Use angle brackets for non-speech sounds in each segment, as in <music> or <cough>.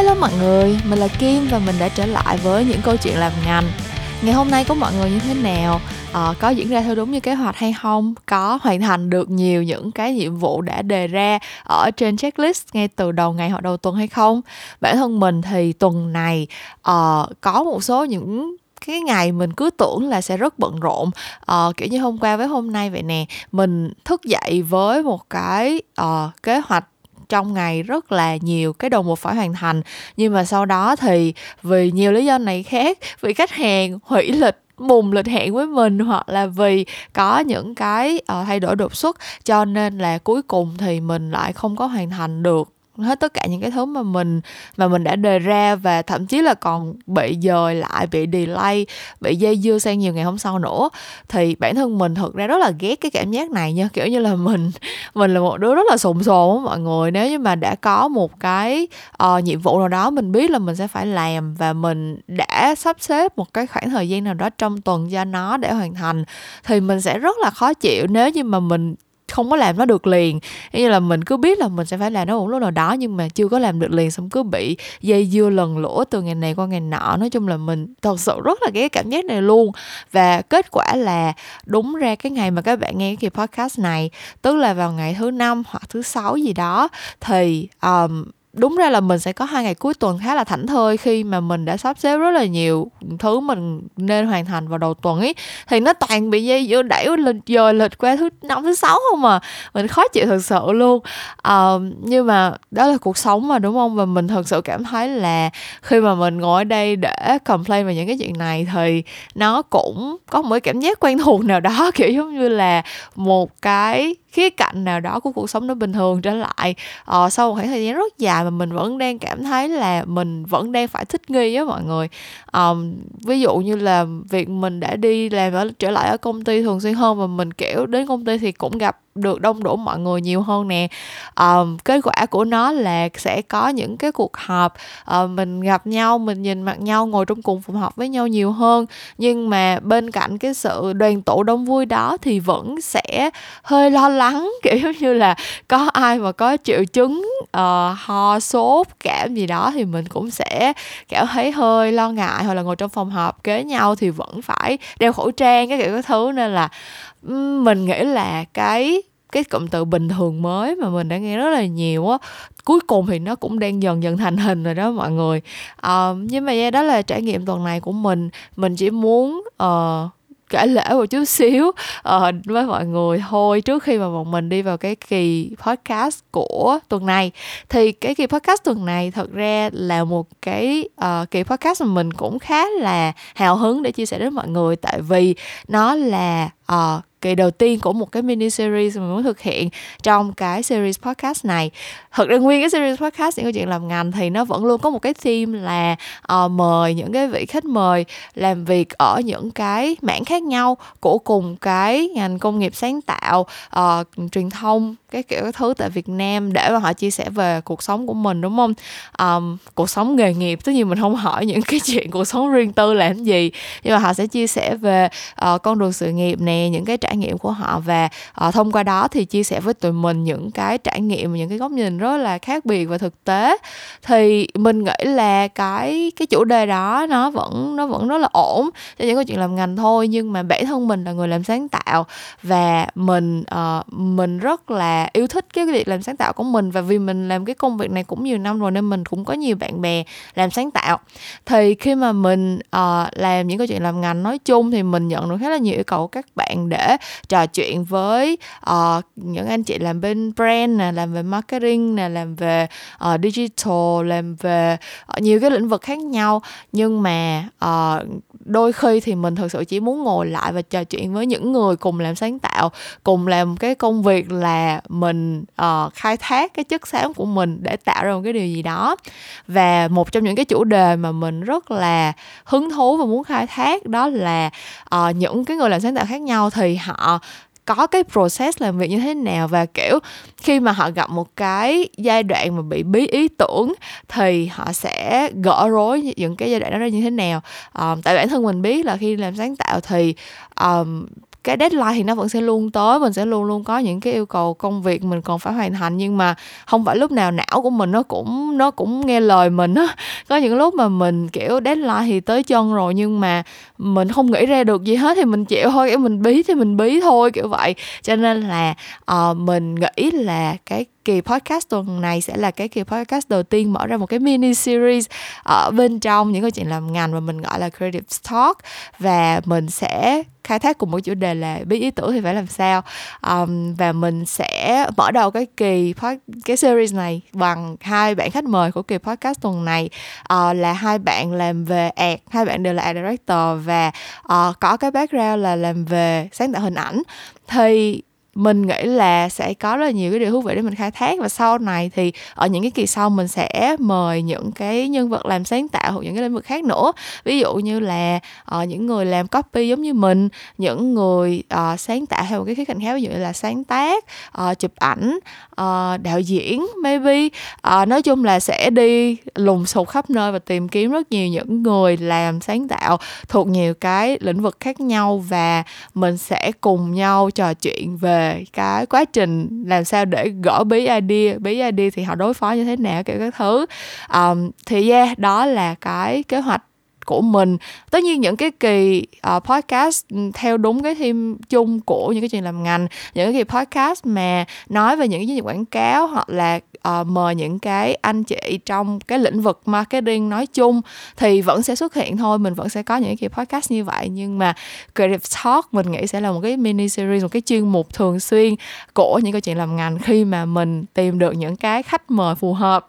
Hello mọi người, mình là Kim và mình đã trở lại với những câu chuyện làm ngành Ngày hôm nay của mọi người như thế nào? À, có diễn ra theo đúng như kế hoạch hay không? Có hoàn thành được nhiều những cái nhiệm vụ đã đề ra ở trên checklist ngay từ đầu ngày hoặc đầu tuần hay không? Bản thân mình thì tuần này uh, có một số những cái ngày mình cứ tưởng là sẽ rất bận rộn uh, kiểu như hôm qua với hôm nay vậy nè mình thức dậy với một cái uh, kế hoạch trong ngày rất là nhiều cái đầu mục phải hoàn thành. Nhưng mà sau đó thì vì nhiều lý do này khác vì khách hàng hủy lịch mùng lịch hẹn với mình hoặc là vì có những cái uh, thay đổi đột xuất cho nên là cuối cùng thì mình lại không có hoàn thành được hết tất cả những cái thứ mà mình mà mình đã đề ra và thậm chí là còn bị dời lại bị delay bị dây dưa sang nhiều ngày hôm sau nữa. Thì bản thân mình thực ra rất là ghét cái cảm giác này nha. Kiểu như là mình mình là một đứa rất là sồn sồn á mọi người. Nếu như mà đã có một cái uh, nhiệm vụ nào đó mình biết là mình sẽ phải làm và mình đã sắp xếp một cái khoảng thời gian nào đó trong tuần cho nó để hoàn thành thì mình sẽ rất là khó chịu. Nếu như mà mình không có làm nó được liền. Như là mình cứ biết là mình sẽ phải làm nó một lúc nào đó nhưng mà chưa có làm được liền xong cứ bị dây dưa lần lỗ từ ngày này qua ngày nọ. Nói chung là mình thật sự rất là cái cảm giác này luôn. Và kết quả là đúng ra cái ngày mà các bạn nghe cái kỳ podcast này tức là vào ngày thứ năm hoặc thứ sáu gì đó thì um, đúng ra là mình sẽ có hai ngày cuối tuần khá là thảnh thơi khi mà mình đã sắp xếp rất là nhiều thứ mình nên hoàn thành vào đầu tuần ấy. Thì nó toàn bị dây dưa đẩy lịch giờ lịch qua thứ năm thứ sáu không mà mình khó chịu thật sự luôn. À, nhưng mà đó là cuộc sống mà đúng không? Và mình thật sự cảm thấy là khi mà mình ngồi ở đây để complain về những cái chuyện này thì nó cũng có một cái cảm giác quen thuộc nào đó <laughs> kiểu giống như là một cái khía cạnh nào đó của cuộc sống nó bình thường trở lại. Ờ, sau một khoảng thời gian rất dài mà mình vẫn đang cảm thấy là mình vẫn đang phải thích nghi với mọi người. Um, ví dụ như là việc mình đã đi làm ở trở lại ở công ty thường xuyên hơn và mình kiểu đến công ty thì cũng gặp được đông đủ mọi người nhiều hơn nè. Um, kết quả của nó là sẽ có những cái cuộc họp uh, mình gặp nhau mình nhìn mặt nhau ngồi trong cùng phòng họp với nhau nhiều hơn. Nhưng mà bên cạnh cái sự đoàn tụ đông vui đó thì vẫn sẽ hơi lo lắng <laughs> kiểu như là có ai mà có triệu chứng uh, ho sốt cảm gì đó thì mình cũng sẽ cảm thấy hơi lo ngại. Hoặc là ngồi trong phòng họp kế nhau thì vẫn phải đeo khẩu trang cái kiểu cái thứ. Nên là mình nghĩ là cái cái cụm từ bình thường mới mà mình đã nghe rất là nhiều á cuối cùng thì nó cũng đang dần dần thành hình rồi đó mọi người. Uh, nhưng mà đó là trải nghiệm tuần này của mình. Mình chỉ muốn uh, kể lễ một chút <laughs> xíu uh, với mọi người. Thôi trước khi mà bọn mình đi vào cái kỳ podcast của tuần này thì cái kỳ podcast tuần này thật ra là một cái uh, kỳ podcast mà mình cũng khá là hào hứng để chia sẻ đến mọi người. Tại vì nó là uh, kỳ đầu tiên của một cái mini series mà mình muốn thực hiện trong cái series podcast này. Thật ra nguyên cái series podcast những câu chuyện làm ngành thì nó vẫn luôn có một cái theme là uh, mời những cái vị khách mời làm việc ở những cái mảng khác nhau của cùng cái ngành công nghiệp sáng tạo uh, truyền thông cái kiểu cái thứ tại Việt Nam để mà họ chia sẻ về cuộc sống của mình đúng không? Um, cuộc sống nghề nghiệp tất nhiên mình không hỏi những cái <laughs> chuyện cuộc sống riêng tư làm gì nhưng mà họ sẽ chia sẻ về uh, con đường sự nghiệp nè những cái trải nghiệm của họ và uh, thông qua đó thì chia sẻ với tụi mình những cái trải nghiệm những cái góc nhìn rất là khác biệt và thực tế. Thì mình nghĩ là cái cái chủ đề đó nó vẫn nó vẫn rất là ổn cho những câu chuyện làm ngành thôi nhưng mà bản thân mình là người làm sáng tạo và mình uh, mình rất là yêu thích cái việc làm sáng tạo của mình và vì mình làm cái công việc này cũng nhiều năm rồi nên mình cũng có nhiều bạn bè làm sáng tạo. Thì khi mà mình uh, làm những câu chuyện làm ngành nói chung thì mình nhận được khá là nhiều yêu cầu của các bạn để trò chuyện với uh, những anh chị làm bên brand nè làm về marketing nè làm về uh, digital làm về uh, nhiều cái lĩnh vực khác nhau. Nhưng mà uh, đôi khi thì mình thực sự chỉ muốn ngồi lại và trò chuyện với những người cùng làm sáng tạo cùng làm cái công việc là mình uh, khai thác cái chất xám của mình để tạo ra một cái điều gì đó. Và một trong những cái chủ đề mà mình rất là hứng thú và muốn khai thác đó là uh, những cái người làm sáng tạo khác nhau thì họ có cái process làm việc như thế nào. Và kiểu khi mà họ gặp một cái giai đoạn mà bị bí ý tưởng thì họ sẽ gỡ rối những cái giai đoạn đó ra như thế nào. Um, tại bản thân mình biết là khi làm sáng tạo thì um, cái deadline thì nó vẫn sẽ luôn tới mình sẽ luôn luôn có những cái yêu cầu công việc mình còn phải hoàn thành. Nhưng mà không phải lúc nào não của mình nó cũng nó cũng nghe lời mình á. Có những lúc mà mình kiểu deadline thì tới chân rồi nhưng mà mình không nghĩ ra được gì hết thì mình chịu thôi kiểu mình bí thì mình bí thôi kiểu vậy. Cho nên là uh, mình nghĩ là cái kỳ podcast tuần này sẽ là cái kỳ podcast đầu tiên mở ra một cái mini series ở bên trong những câu chuyện làm ngành mà mình gọi là creative talk. Và mình sẽ khai thác cùng một chủ đề là biết ý tưởng thì phải làm sao. Um, và mình sẽ mở đầu cái kỳ cái series này bằng hai bạn khách mời của kỳ podcast tuần này. Uh, là hai bạn làm về ad hai bạn đều là ad director và uh, có cái background là làm về sáng tạo hình ảnh. Thì mình nghĩ là sẽ có rất là nhiều cái điều thú vị để mình khai thác và sau này thì ở những cái kỳ sau mình sẽ mời những cái nhân vật làm sáng tạo hoặc những cái lĩnh vực khác nữa. Ví dụ như là uh, những người làm copy giống như mình những người uh, sáng tạo theo một cái khía cạnh khác ví dụ như là sáng tác uh, chụp ảnh uh, đạo diễn maybe. Uh, nói chung là sẽ đi lùng sục khắp nơi và tìm kiếm rất nhiều những người làm sáng tạo thuộc nhiều cái lĩnh vực khác nhau và mình sẽ cùng nhau trò chuyện về cái quá trình làm sao để gỡ bí idea bí idea thì họ đối phó như thế nào kiểu các thứ. Um, thì yeah đó là cái kế hoạch của mình. Tất nhiên những cái kỳ uh, podcast theo đúng cái theme chung của những cái chuyện làm ngành những cái kỳ podcast mà nói về những cái chiến dịch quảng cáo hoặc là uh, mời những cái anh chị trong cái lĩnh vực marketing nói chung thì vẫn sẽ xuất hiện thôi mình vẫn sẽ có những cái podcast như vậy. Nhưng mà creative talk mình nghĩ sẽ là một cái mini series một cái chuyên mục thường xuyên của những câu chuyện làm ngành khi mà mình tìm được những cái khách mời phù hợp.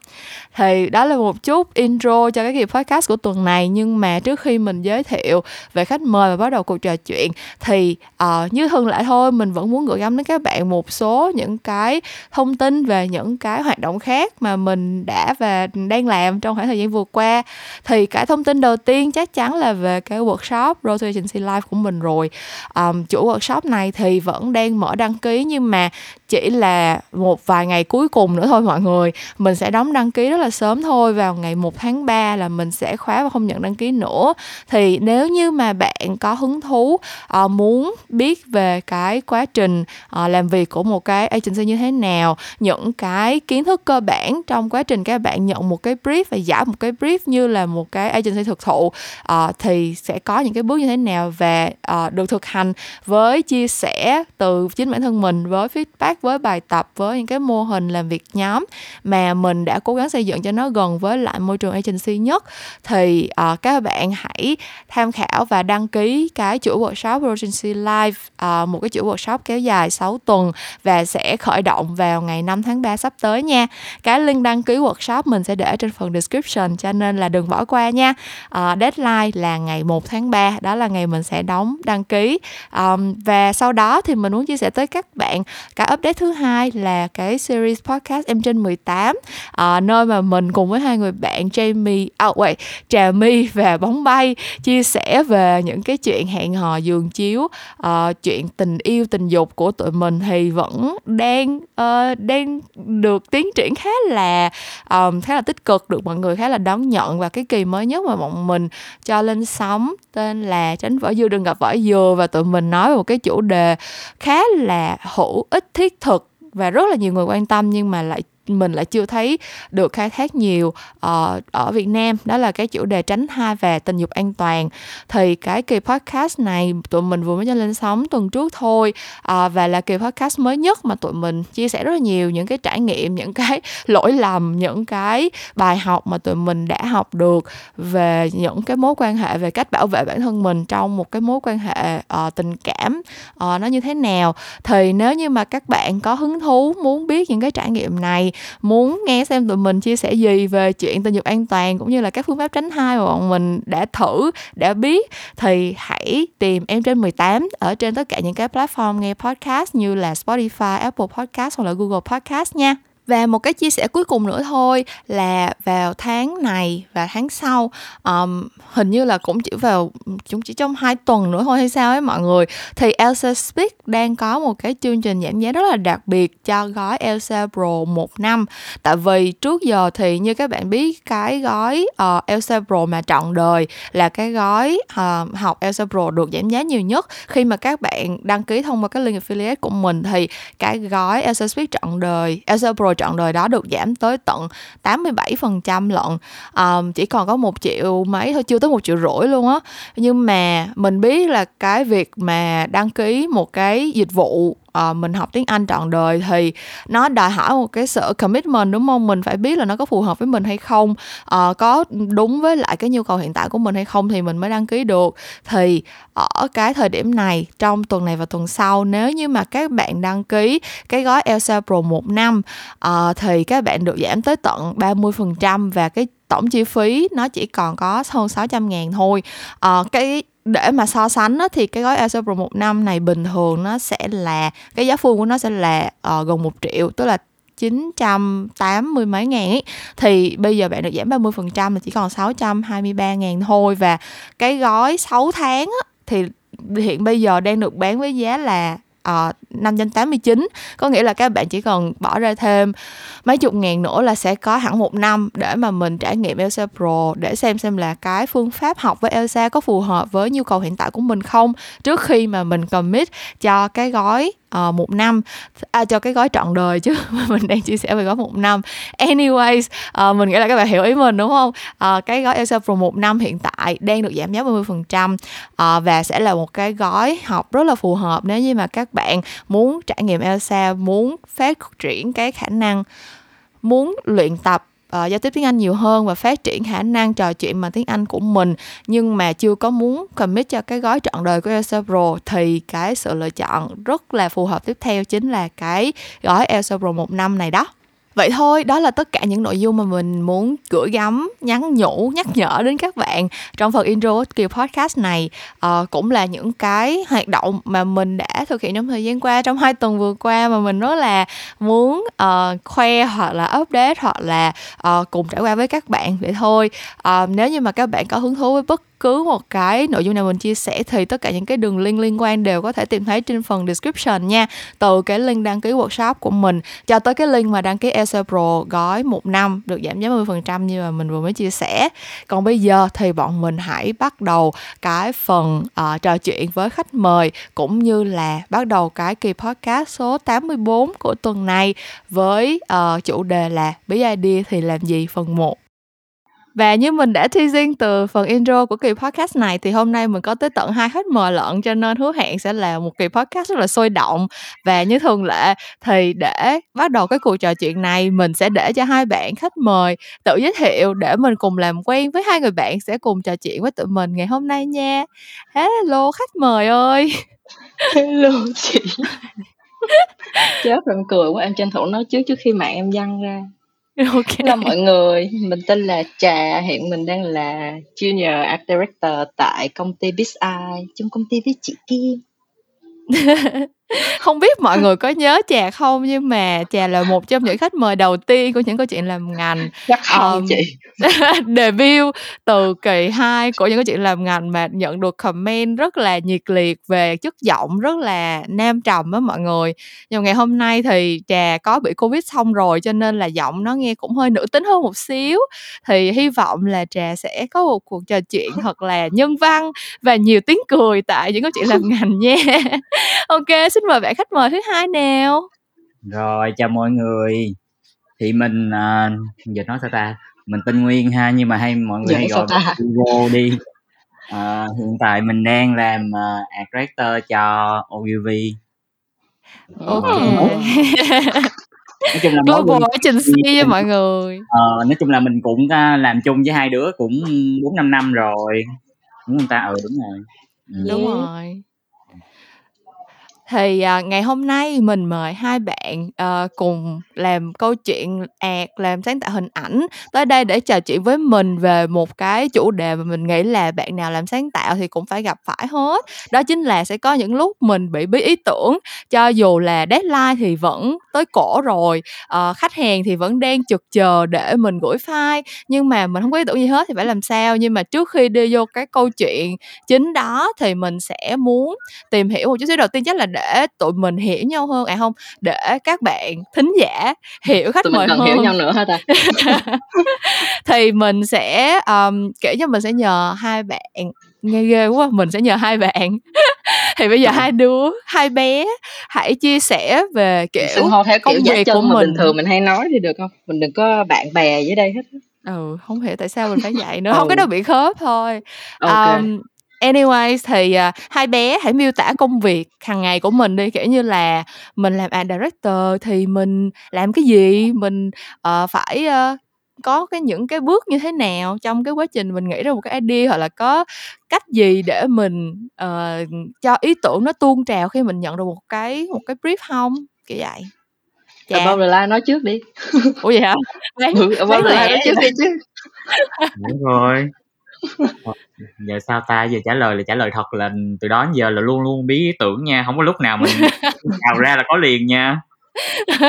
Thì đó là một chút intro cho cái kỳ podcast của tuần này. Nhưng mà trước khi mình giới thiệu về khách mời và bắt đầu cuộc trò chuyện thì uh, như thường lại thôi mình vẫn muốn gửi gắm đến các bạn một số những cái thông tin về những cái hoạt động khác mà mình đã và đang làm trong khoảng thời gian vừa qua. Thì cái thông tin đầu tiên chắc chắn là về cái workshop Road to Agency Life của mình rồi. Um, chủ workshop này thì vẫn đang mở đăng ký nhưng mà chỉ là một vài ngày cuối cùng nữa thôi mọi người. Mình sẽ đóng đăng ký rất là sớm thôi vào ngày 1 tháng 3 là mình sẽ khóa và không nhận đăng ký nữa. Thì nếu như mà bạn có hứng thú uh, muốn biết về cái quá trình uh, làm việc của một cái agency như thế nào những cái kiến thức cơ bản trong quá trình các bạn nhận một cái brief và giải một cái brief như là một cái agency thực thụ uh, thì sẽ có những cái bước như thế nào và uh, được thực hành với chia sẻ từ chính bản thân mình với feedback với bài tập với những cái mô hình làm việc nhóm mà mình đã cố gắng xây dựng cho nó gần với lại môi trường agency nhất thì uh, các bạn hãy tham khảo và đăng ký cái chuỗi workshop agency live uh, một cái chuỗi workshop kéo dài 6 tuần và sẽ khởi động vào ngày 5 tháng 3 sắp tới nha. Cái link đăng ký workshop mình sẽ để trên phần description cho nên là đừng bỏ qua nha. Uh, deadline là ngày 1 tháng 3 đó là ngày mình sẽ đóng đăng ký. Um, và sau đó thì mình muốn chia sẻ tới các bạn cái update cái thứ hai là cái series podcast em trên 18 à, ờ, nơi mà mình cùng với hai người bạn Jamie oh wait Trà My và Bóng Bay chia sẻ về những cái chuyện hẹn hò giường chiếu uh, chuyện tình yêu tình dục của tụi mình thì vẫn đang uh, đang được tiến triển khá là um, khá là tích cực được mọi người khá là đón nhận và cái kỳ mới nhất mà bọn mình cho lên sóng tên là tránh vỏ dừa đừng gặp vỏ dừa. Và tụi mình nói về một cái chủ đề khá là hữu ích thiết thực và rất là nhiều người quan tâm nhưng mà lại mình lại chưa thấy được khai thác nhiều uh, ở Việt Nam. Đó là cái chủ đề tránh thai và tình dục an toàn. Thì cái kỳ podcast này tụi mình vừa mới cho lên sóng tuần trước thôi uh, và là kỳ podcast mới nhất mà tụi mình chia sẻ rất là nhiều những cái trải nghiệm những cái <laughs> lỗi lầm những cái bài học mà tụi mình đã học được về những cái mối quan hệ về cách bảo vệ bản thân mình trong một cái mối quan hệ uh, tình cảm uh, nó như thế nào. Thì nếu như mà các bạn có hứng thú muốn biết những cái trải nghiệm này muốn nghe xem tụi mình chia sẻ gì về chuyện tình dục an toàn cũng như là các phương pháp tránh thai mà bọn mình đã thử đã biết thì hãy tìm em trên 18 ở trên tất cả những cái platform nghe podcast như là Spotify, Apple Podcast hoặc là Google Podcast nha và một cái chia sẻ cuối cùng nữa thôi là vào tháng này và tháng sau um, hình như là cũng chỉ vào chúng chỉ trong hai tuần nữa thôi hay sao ấy mọi người thì Elsa Speak đang có một cái chương trình giảm giá rất là đặc biệt cho gói Elsa Pro một năm. Tại vì trước giờ thì như các bạn biết cái gói uh, Elsa Pro mà trọn đời là cái gói uh, học Elsa Pro được giảm giá nhiều nhất. Khi mà các bạn đăng ký thông qua cái link affiliate của mình thì cái gói Elsa Speak trọn đời Elsa Pro trọn đời đó được giảm tới tận 87% lận. Um, chỉ còn có một triệu mấy thôi chưa tới một triệu rưỡi luôn á. Nhưng mà mình biết là cái việc mà đăng ký một cái dịch vụ uh, mình học tiếng Anh trọn đời thì nó đòi hỏi một cái sự commitment đúng không? Mình phải biết là nó có phù hợp với mình hay không. Uh, có đúng với lại cái nhu cầu hiện tại của mình hay không thì mình mới đăng ký được. Thì ở cái thời điểm này trong tuần này và tuần sau nếu như mà các bạn đăng ký cái gói Elsa Pro một năm uh, thì các bạn được giảm tới tận 30% và cái tổng chi phí nó chỉ còn có hơn 600 ngàn thôi. Uh, cái để mà so sánh á, thì cái gói Acer Pro 1 năm này bình thường nó sẽ là cái giá full của nó sẽ là uh, gần 1 triệu tức là 980 mấy ngàn ấy. Thì bây giờ bạn được giảm 30% là chỉ còn 623 ngàn thôi. Và cái gói 6 tháng á, thì hiện bây giờ đang được bán với giá là Ờ, uh, 589 có nghĩa là các bạn chỉ cần bỏ ra thêm mấy chục ngàn nữa là sẽ có hẳn một năm để mà mình trải nghiệm Elsa Pro để xem xem là cái phương pháp học với Elsa có phù hợp với nhu cầu hiện tại của mình không trước khi mà mình commit cho cái gói uh, một năm. À, cho cái gói trọn đời chứ. <laughs> Mình đang chia sẻ về gói một năm. Anyways uh, mình nghĩ là các bạn hiểu ý mình đúng không? Uh, cái gói Elsa Pro một năm hiện tại đang được giảm giá 30% uh, và sẽ là một cái gói học rất là phù hợp nếu như mà các bạn muốn trải nghiệm Elsa muốn phát triển cái khả năng muốn luyện tập uh, giao tiếp tiếng Anh nhiều hơn và phát triển khả năng trò chuyện bằng tiếng Anh của mình. Nhưng mà chưa có muốn commit cho cái gói trọn đời của Elsa Pro thì cái sự lựa chọn rất là phù hợp tiếp theo chính là cái gói Elsa Pro một năm này đó vậy thôi đó là tất cả những nội dung mà mình muốn gửi gắm nhắn nhủ nhắc nhở đến các bạn trong phần intro kỳ podcast này. Uh, cũng là những cái hoạt động mà mình đã thực hiện trong thời gian qua trong hai tuần vừa qua mà mình rất là muốn uh, khoe hoặc là update hoặc là uh, cùng trải qua với các bạn. Vậy thôi uh, nếu như mà các bạn có hứng thú với bất cứ một cái nội dung nào mình chia sẻ thì tất cả những cái đường link liên quan đều có thể tìm thấy trên phần description nha. Từ cái link đăng ký workshop của mình cho tới cái link mà đăng ký Excel Pro gói một năm được giảm giá 10% như mà mình vừa mới chia sẻ. Còn bây giờ thì bọn mình hãy bắt đầu cái phần uh, trò chuyện với khách mời cũng như là bắt đầu cái kỳ podcast số 84 của tuần này với uh, chủ đề là bí idea thì làm gì? Phần 1 và như mình đã teasing từ phần intro của kỳ podcast này, thì hôm nay mình có tới tận hai khách mời lận, cho nên hứa hẹn sẽ là một kỳ podcast rất là sôi động và như thường lệ, thì để bắt đầu cái cuộc trò chuyện này, mình sẽ để cho hai bạn khách mời tự giới thiệu để mình cùng làm quen với hai người bạn sẽ cùng trò chuyện với tụi mình ngày hôm nay nha. Hello, khách mời ơi. Hello, chị. <laughs> Chết rồi, cười quá, em tranh thủ nói trước trước khi mạng em văng ra. <laughs> Ok. Hello mọi người, mình tên là Trà, hiện mình đang là Junior Art Director tại công ty BizEye, trong công ty với chị Kim. <laughs> <laughs> không biết mọi người có nhớ trà không nhưng mà trà là một trong những khách mời đầu tiên của những câu chuyện làm ngành. Chắc không um, chị. <laughs> Debut từ kỳ 2 của những câu chuyện làm ngành mà nhận được comment rất là nhiệt liệt về chất giọng rất là nam trầm á mọi người. Nhưng ngày hôm nay thì trà có bị covid xong rồi cho nên là giọng nó nghe cũng hơi nữ tính hơn một xíu. Thì hy vọng là trà sẽ có một cuộc trò chuyện thật là nhân văn và nhiều tiếng cười tại những câu chuyện làm ngành nha. <laughs> Ok xin mời bạn khách mời thứ hai nào. Rồi chào mọi người. Thì mình uh, giờ nói sao ta? Mình tên Nguyên ha nhưng mà hay mọi người dạ, hay gọi Hugo đi. Uh, hiện tại mình đang làm uh, art director cho OUV ok. Nói chung là global agency với mọi người. Ờ, nói chung là mình cũng uh, làm chung với hai đứa cũng bốn năm năm rồi. Đúng không ta? Ừ đúng rồi. Ừ. đúng rồi thì à, ngày hôm nay mình mời hai bạn à, cùng làm câu chuyện ạt làm sáng tạo hình ảnh tới đây để trò chuyện với mình về một cái chủ đề mà mình nghĩ là bạn nào làm sáng tạo thì cũng phải gặp phải hết. Đó chính là sẽ có những lúc mình bị bí ý tưởng cho dù là deadline thì vẫn tới cổ rồi à, khách hàng thì vẫn đang trực chờ để mình gửi file. Nhưng mà mình không có ý tưởng gì hết thì phải làm sao. Nhưng mà trước khi đi vô cái câu chuyện chính đó thì mình sẽ muốn tìm hiểu một chút xíu. Đầu tiên chắc là để tụi mình hiểu nhau hơn. À không để các bạn thính giả hiểu khách tụi mời mình hơn. hiểu nhau nữa hả ta? <laughs> Thì mình sẽ um, kể cho mình sẽ nhờ hai bạn nghe ghê quá mình sẽ nhờ hai bạn. <laughs> Thì bây giờ ừ. hai đứa hai bé hãy chia sẻ về kiểu hô theo công việc của mình bình thường mình hay nói thì được không? Mình đừng có bạn bè dưới đây hết ừ không hiểu tại sao mình phải dạy nữa ừ. <laughs> không cái đó bị khớp thôi. Okay. um, anyways thì uh, hai bé hãy miêu tả công việc hàng ngày của mình đi. Kiểu như là mình làm art director thì mình làm cái gì? Mình uh, phải uh, có cái những cái bước như thế nào trong cái quá trình mình nghĩ ra một cái idea hoặc là có cách gì để mình uh, cho ý tưởng nó tuôn trào khi mình nhận được một cái một cái brief không? Kiểu vậy. Dạ. Above the line nói trước đi. Ủa vậy hả? Ừ, Above nói trước đi chứ. <laughs> Đúng rồi giờ sao ta? Giờ trả lời là trả lời thật là từ đó giờ là luôn luôn bí ý tưởng nha không có lúc nào mình <laughs> đào ra là có liền nha. <laughs>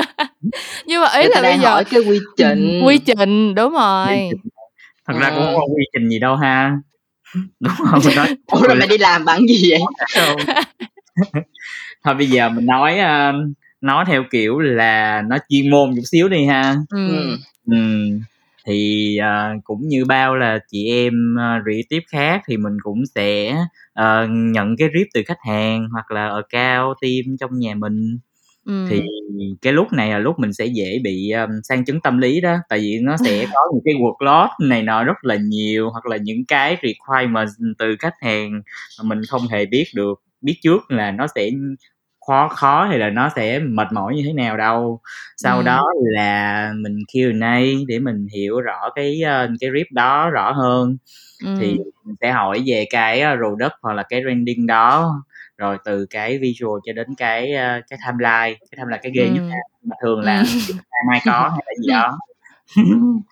Nhưng mà ý là bây giờ hỏi cái quy trình. quy trình đúng rồi. Thật ra cũng không có quy trình gì đâu ha. <laughs> Đúng không? Mình nói ủa rồi mày đi làm bằng gì vậy? Thôi bây giờ mình nói uh, nói theo kiểu là nó chuyên môn chút xíu đi ha. Ừ. ừ thì uh, cũng như bao là chị em uh, tiếp khác thì mình cũng sẽ uh, nhận cái rip từ khách hàng hoặc là ở cao team trong nhà mình ừ. thì cái lúc này là lúc mình sẽ dễ bị um, sang chấn tâm lý đó tại vì nó sẽ có <laughs> những cái workload này nọ rất là nhiều hoặc là những cái requirement từ khách hàng mà mình không hề biết được biết trước là nó sẽ khó khó hay là nó sẽ mệt mỏi như thế nào đâu sau ừ. đó là mình Q&A để mình hiểu rõ cái uh, cái rip đó rõ hơn ừ. thì mình sẽ hỏi về cái product hoặc là cái branding đó rồi từ cái visual cho đến cái uh, cái timeline cái timeline cái ghê ừ. nhất mà thường là ừ. mai có hay là gì <laughs> đó <laughs>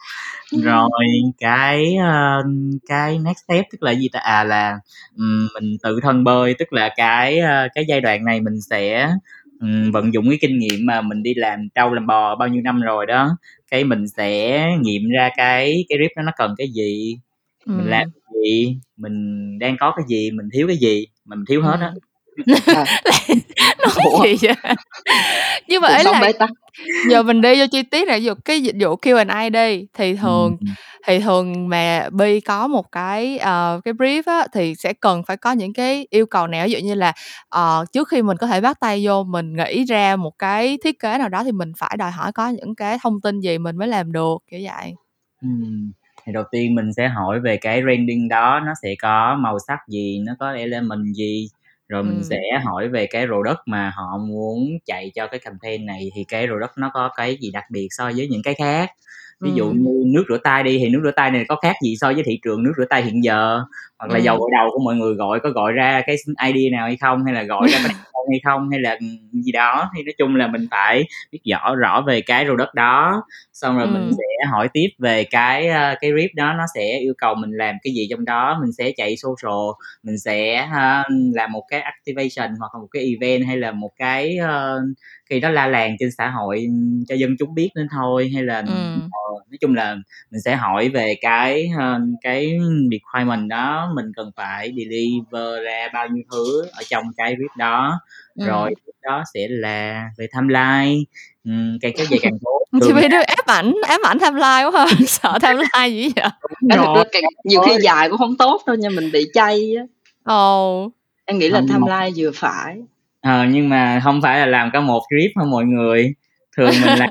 rồi cái uh, cái next step tức là gì ta à là um, mình tự thân bơi tức là cái uh, cái giai đoạn này mình sẽ um, vận dụng cái kinh nghiệm mà mình đi làm trâu làm bò bao nhiêu năm rồi đó cái mình sẽ nghiệm ra cái cái rip đó nó cần cái gì ừ. mình làm cái gì mình đang có cái gì mình thiếu cái gì mà mình thiếu hết á <laughs> à. Nói gì vậy nhưng mà ấy là giờ mình đi vô chi tiết là ví cái dịch vụ Q&A đi thì thường ừ. thì thường mà Bi có một cái uh, cái brief á thì sẽ cần phải có những cái yêu cầu nào ví dụ như là uh, trước khi mình có thể bắt tay vô mình nghĩ ra một cái thiết kế nào đó thì mình phải đòi hỏi có những cái thông tin gì mình mới làm được kiểu vậy ừ. thì đầu tiên mình sẽ hỏi về cái branding đó nó sẽ có màu sắc gì nó có element gì rồi mình sẽ hỏi về cái product mà họ muốn chạy cho cái campaign này thì cái product nó có cái gì đặc biệt so với những cái khác? Ví dụ như nước rửa tay đi thì nước rửa tay này có khác gì so với thị trường nước rửa tay hiện giờ hoặc là dầu gội đầu của mọi người gọi có gọi ra cái ID nào hay không hay là gọi ra cái <laughs> hay không hay là gì đó thì nói chung là mình phải biết rõ rõ về cái product đó xong rồi ừ. mình sẽ hỏi tiếp về cái cái rip đó nó sẽ yêu cầu mình làm cái gì trong đó mình sẽ chạy social mình sẽ uh, làm một cái activation hoặc là một cái event hay là một cái uh, khi đó la làng trên xã hội cho dân chúng biết nên thôi hay là ừ. uh, nói chung là mình sẽ hỏi về cái uh, cái requirement đó mình cần phải deliver ra bao nhiêu thứ ở trong cái rip đó. Ừ. rồi đó sẽ là về timeline. Um, càng kéo dài càng tốt. <laughs> Chị bị đưa ép ảnh ép ảnh timeline quá ha <laughs> sợ timeline gì vậy. Rồi. nhiều khi dài cũng không tốt đâu nha mình bị chay á. Ồ. Oh. em nghĩ là timeline vừa phải. Ờ nhưng mà không phải là làm cả một clip thôi mọi người thường mình làm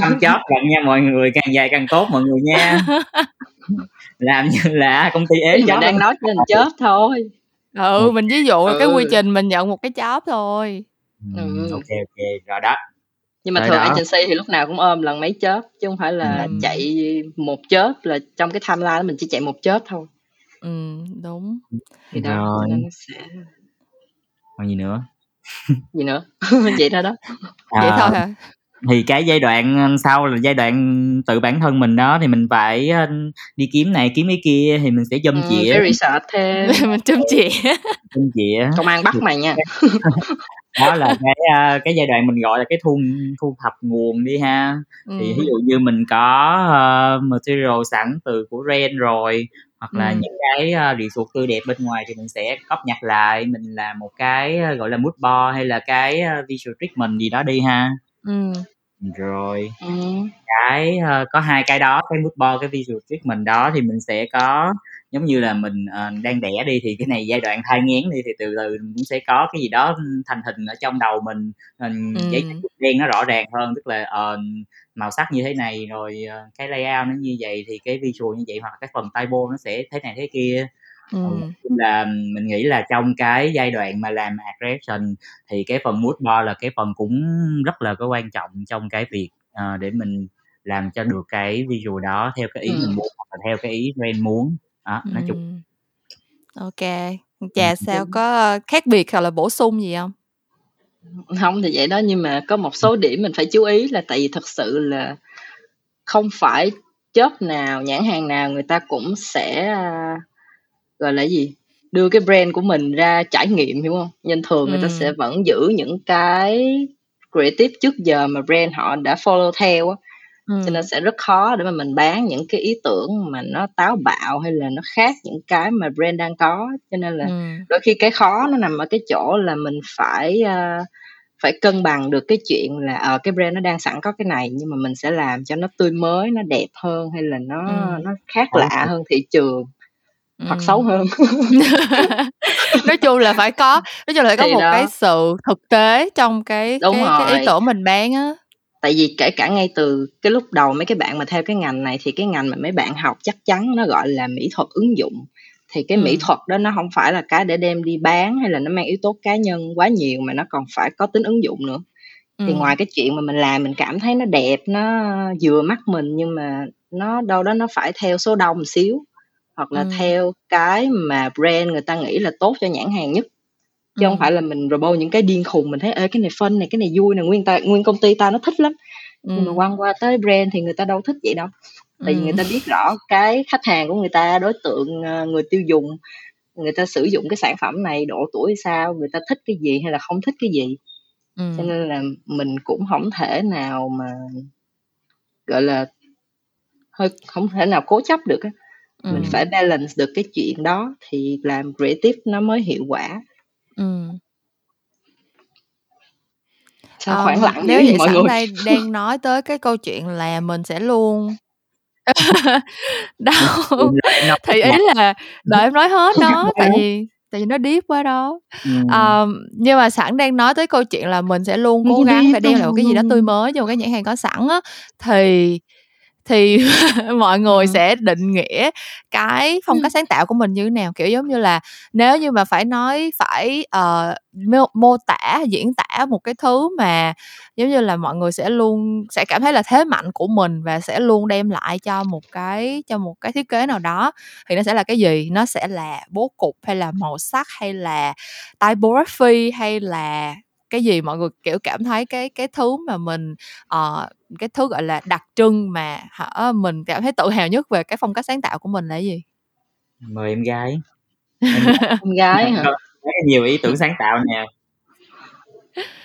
năm chót lận nha mọi người càng dài càng tốt mọi người nha. <laughs> Làm như là công ty ế mình đang nói trên chớp thôi. Ừ mình ví dụ ừ. cái quy trình mình nhận một cái job thôi. Ừ. ok ok rồi đó. Nhưng mà Rồi thường đó. agency thì lúc nào cũng ôm lần mấy chớp chứ không phải là ừ. chạy một chớp là trong cái timeline mình chỉ chạy một chớp thôi. Ừ đúng. Thì đó Rồi. nó sẽ còn gì nữa? Gì nữa? <laughs> Vậy đó đó. À, vậy thôi hả thì cái giai đoạn sau là giai đoạn tự bản thân mình đó thì mình phải đi kiếm này kiếm cái kia thì mình sẽ châm ừ, chĩa cái research thêm. <laughs> Mình châm chĩa châm chĩa công an bắt mày nha. <laughs> Đó là cái cái giai đoạn mình gọi là cái thu thu thập nguồn đi ha. Ừ. thì ví dụ như mình có uh, material sẵn từ của Ren rồi hoặc là ừ. những cái uh, resource tươi đẹp bên ngoài thì mình sẽ cóp nhặt lại mình làm một cái uh, gọi là mood board hay là cái uh, visual treatment gì đó đi ha ừ. rồi ừ. cái uh, có hai cái đó cái mood board cái visual treatment đó thì mình sẽ có giống như là mình uh, đang đẻ đi thì cái này giai đoạn thai nghén đi thì từ từ cũng sẽ có cái gì đó thành hình ở trong đầu mình mình giấy đen nó rõ ràng hơn tức là uh, màu sắc như thế này rồi uh, cái layout nó như vậy thì cái visual như vậy hoặc cái phần typo nó sẽ thế này thế kia ừ. là mình nghĩ là trong cái giai đoạn mà làm aggression thì cái phần mood board là cái phần cũng rất là có quan trọng trong cái việc uh, để mình làm cho được cái visual đó theo cái ý ừ. mình muốn hoặc là theo cái ý Ren muốn. Đó nói chung. Ok chà sao có khác biệt hoặc là bổ sung gì không? Không thì vậy đó nhưng mà có một số điểm mình phải chú ý là tại vì thật sự là không phải chớp nào nhãn hàng nào người ta cũng sẽ uh, gọi là gì đưa cái brand của mình ra trải nghiệm hiểu không nên thường ừ. người ta sẽ ừ. vẫn giữ những cái creative trước giờ mà brand họ đã follow theo á ừ. cho nên sẽ rất khó để mà mình bán những cái ý tưởng mà nó táo bạo hay là nó khác những cái mà brand đang có cho nên là ừ. đôi khi cái khó nó nằm ở cái chỗ là mình phải uh, phải cân bằng được cái chuyện là ở ờ, uh, cái brand nó đang sẵn có cái này nhưng mà mình sẽ làm cho nó tươi mới nó đẹp hơn hay là nó ừ. nó khác lạ hơn thị trường ừ. hoặc xấu hơn <laughs> nói chung là phải có nói chung là phải có thì một đó. cái sự thực tế trong cái Đúng cái, rồi. cái ý tưởng mình bán á tại vì kể cả ngay từ cái lúc đầu mấy cái bạn mà theo cái ngành này thì cái ngành mà mấy bạn học chắc chắn nó gọi là mỹ thuật ứng dụng thì cái ừ. mỹ thuật đó nó không phải là cái để đem đi bán hay là nó mang yếu tố cá nhân quá nhiều mà nó còn phải có tính ứng dụng nữa ừ. thì ngoài cái chuyện mà mình làm mình cảm thấy nó đẹp nó vừa mắt mình nhưng mà nó đâu đó nó phải theo số đông một xíu hoặc là ừ. theo cái mà brand người ta nghĩ là tốt cho nhãn hàng nhất chứ ừ. không phải là mình robot những cái điên khùng mình thấy ê cái này phân này cái này vui này nguyên ta nguyên công ty ta nó thích lắm ừ. nhưng mà quăng qua tới brand thì người ta đâu thích vậy đâu tại vì người ta biết rõ cái khách hàng của người ta đối tượng ờ, người tiêu dùng người ta sử dụng cái sản phẩm này độ tuổi sao người ta thích cái gì hay là không thích cái gì ừ. cho nên là mình cũng không thể nào mà gọi là hơi không thể nào cố chấp được á ừ. mình phải balance được cái chuyện đó thì làm creative nó mới hiệu quả. Ừ. sao um, khoảng lặng nếu vậy mọi người? đây đang nói tới cái câu chuyện là mình sẽ luôn <laughs> đâu thì ý là đợi em nói hết đó tại vì tại vì nó deep quá đó. Ừ. um, nhưng mà sẵn đang nói tới câu chuyện là mình sẽ luôn cố gắng phải đem lại một cái gì đó tươi mới cho một cái nhãn hàng có sẵn á. Thì thì <laughs> mọi người ừ. sẽ định nghĩa cái phong cách sáng tạo của mình như thế nào. Kiểu giống như là nếu như mà phải nói phải uh, mô, mô tả diễn tả một cái thứ mà giống như là mọi người sẽ luôn sẽ cảm thấy là thế mạnh của mình và sẽ luôn đem lại cho một cái cho một cái thiết kế nào đó thì nó sẽ là cái gì? Nó sẽ là bố cục hay là màu sắc hay là typography hay là cái gì mọi người kiểu cảm thấy cái cái thứ mà mình uh, cái thứ gọi là đặc trưng mà hả mình cảm thấy tự hào nhất về cái phong cách sáng tạo của mình là gì? Mời em gái. Em, <laughs> em gái hả? Có nhiều ý tưởng sáng tạo nè.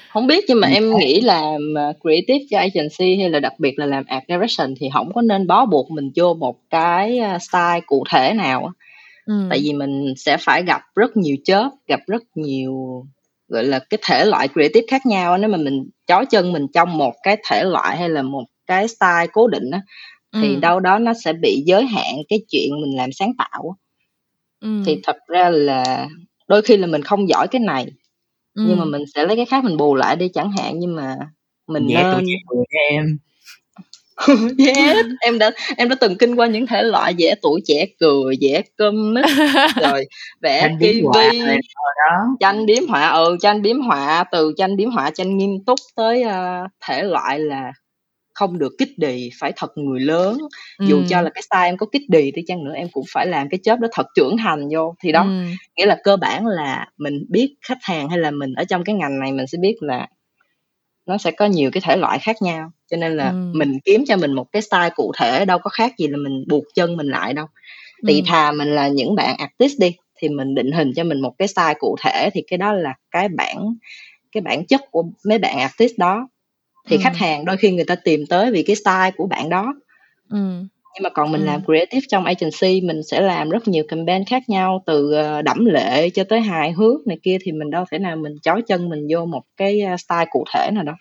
Không biết nhưng mà em nghĩ là creative cho agency hay là đặc biệt là làm art direction thì không có nên bó buộc mình vô một cái ờ, style cụ thể nào ừ. tại vì mình sẽ phải gặp rất nhiều chớp gặp rất nhiều gọi là cái thể loại creative khác nhau nếu mà mình chó chân mình trong một cái thể loại hay là một cái style cố định á thì ừ. đâu đó nó sẽ bị giới hạn cái chuyện mình làm sáng tạo ừ. thì thật ra là đôi khi là mình không giỏi cái này ừ. nhưng mà mình sẽ lấy cái khác mình bù lại đi chẳng hạn nhưng mà mình dạ, nên em <laughs> yes em đã em đã từng kinh qua những thể loại vẽ tuổi trẻ cười vẽ comic <laughs> rồi vẽ tv tranh biếm họa ừ tranh biếm họa từ tranh biếm họa tranh nghiêm túc tới uh, thể loại là không được kích đì phải thật người lớn ừ. dù cho là cái style em có kích đì thì chăng nữa em cũng phải làm cái chớp đó thật trưởng thành vô thì đó ừ. nghĩa là cơ bản là mình biết khách hàng hay là mình ở trong cái ngành này mình sẽ biết là nó sẽ có nhiều cái thể loại khác nhau cho nên là ừ. mình kiếm cho mình một cái style cụ thể đâu có khác gì là mình buộc chân mình lại đâu thì ừ. thà mình là những bạn artist đi thì mình định hình cho mình một cái style cụ thể thì cái đó là cái bản cái bản chất của mấy bạn artist đó thì ừ. khách hàng đôi khi người ta tìm tới vì cái style của bạn đó ừ. Nhưng mà còn mình ừ. làm creative trong agency mình sẽ làm rất nhiều campaign khác nhau từ ờ, đẫm lệ cho tới hài hước này kia thì mình đâu thể nào mình chói chân mình vô một cái ờ, style cụ thể nào đó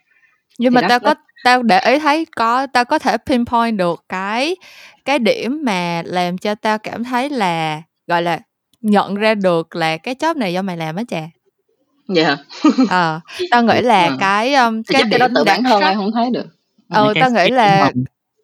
nhưng thì mà tao có tao để ý thấy có tao có thể pinpoint được cái cái điểm mà làm cho tao cảm thấy là gọi là nhận ra được là cái job này do mày làm á chà dạ yeah. ờ tao nghĩ <laughs> là à. cái um, cái điểm cái đó tự bản thân ai không thấy được ờ tao nghĩ là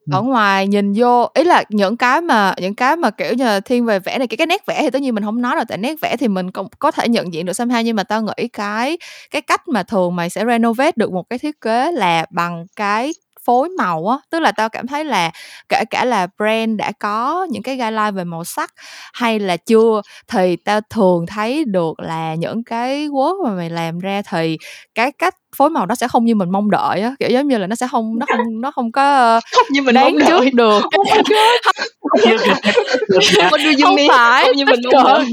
ở ngoài nhìn vô ý là những cái mà những cái mà kiểu như là thiên về vẽ này cái cái nét vẽ thì tất nhiên mình không nói rồi tại nét vẽ thì mình cũng có thể nhận diện được somehow nhưng mà tao nghĩ cái cái cách mà thường mày sẽ renovate được một cái thiết kế là bằng cái phối màu á. Tức là tao cảm thấy là kể cả là brand đã có những cái guideline về màu sắc hay là chưa thì tao thường thấy được là những cái work mà mày làm ra thì cái cách phối màu nó sẽ không như mình mong đợi á kiểu giống như là nó sẽ không nó không nó không có <laughs> không như mình đáng mong trước đợi. được. <laughs> Oh my God. không phải. Không như mình mong đợi.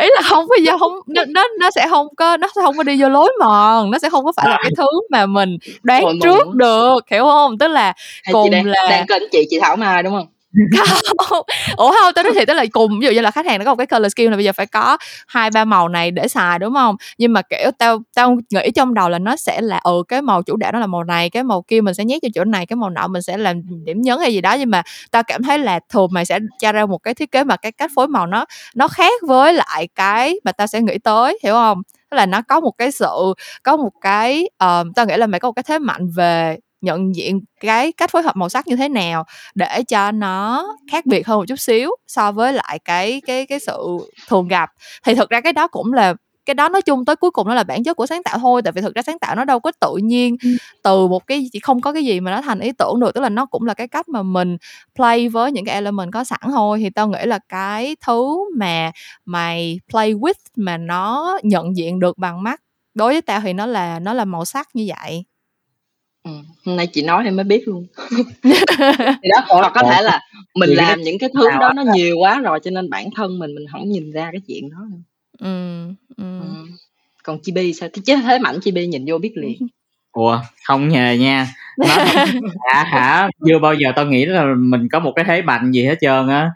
Ý là không phải do không nó, nó nó sẽ không có nó sẽ không có đi vô lối mòn nó sẽ không có phải là cái thứ mà mình đoán trước mừng. được hiểu không? Tức là cùng đang, là đang kênh chị chị thảo mai đúng không <laughs> không. Ủa không tôi nói thiệt tức là cùng. Ví dụ như là khách hàng nó có một cái color scheme là bây giờ phải có hai ba màu này để xài đúng không? Nhưng mà kiểu tao tao nghĩ trong đầu là nó sẽ là ừ cái màu chủ đạo nó là màu này cái màu kia mình sẽ nhét cho chỗ này cái màu nọ mình sẽ làm điểm nhấn hay gì đó. Nhưng mà tao cảm thấy là thường mày sẽ cho ra một cái thiết kế mà cái cách phối màu nó nó khác với lại cái mà tao sẽ nghĩ tới hiểu không? Tức là nó có một cái sự có một cái uh, tao nghĩ là mày có một cái thế mạnh về nhận diện cái cách phối hợp màu sắc như thế nào để cho nó khác biệt hơn một chút xíu so với lại cái cái cái sự thường gặp. Thì thực ra cái đó cũng là cái đó nói chung tới cuối cùng nó là bản chất của sáng tạo thôi tại vì thực ra sáng tạo nó đâu có tự nhiên ừ. từ một cái chỉ không có cái gì mà nó thành ý tưởng được tức là nó cũng là cái cách mà mình play với những cái element có sẵn thôi. Thì tao nghĩ là cái thứ mà mày play with mà nó nhận diện được bằng mắt đối với tao thì nó là nó là màu sắc như vậy Ừ, hôm nay chị nói em mới biết luôn. <laughs> Thì đó, hoặc có thể là mình làm những cái thứ đó nó nhiều quá rồi cho nên bản thân mình mình hổng nhìn ra cái chuyện đó nữa. Ừm, ừm. Còn Chibi sao? Thế chứ thế mạnh Chibi nhìn vô biết liền. Ủa, không hề nha. Nó <laughs> hả hả, chưa bao giờ tao nghĩ là mình có một cái thế mạnh gì hết trơn á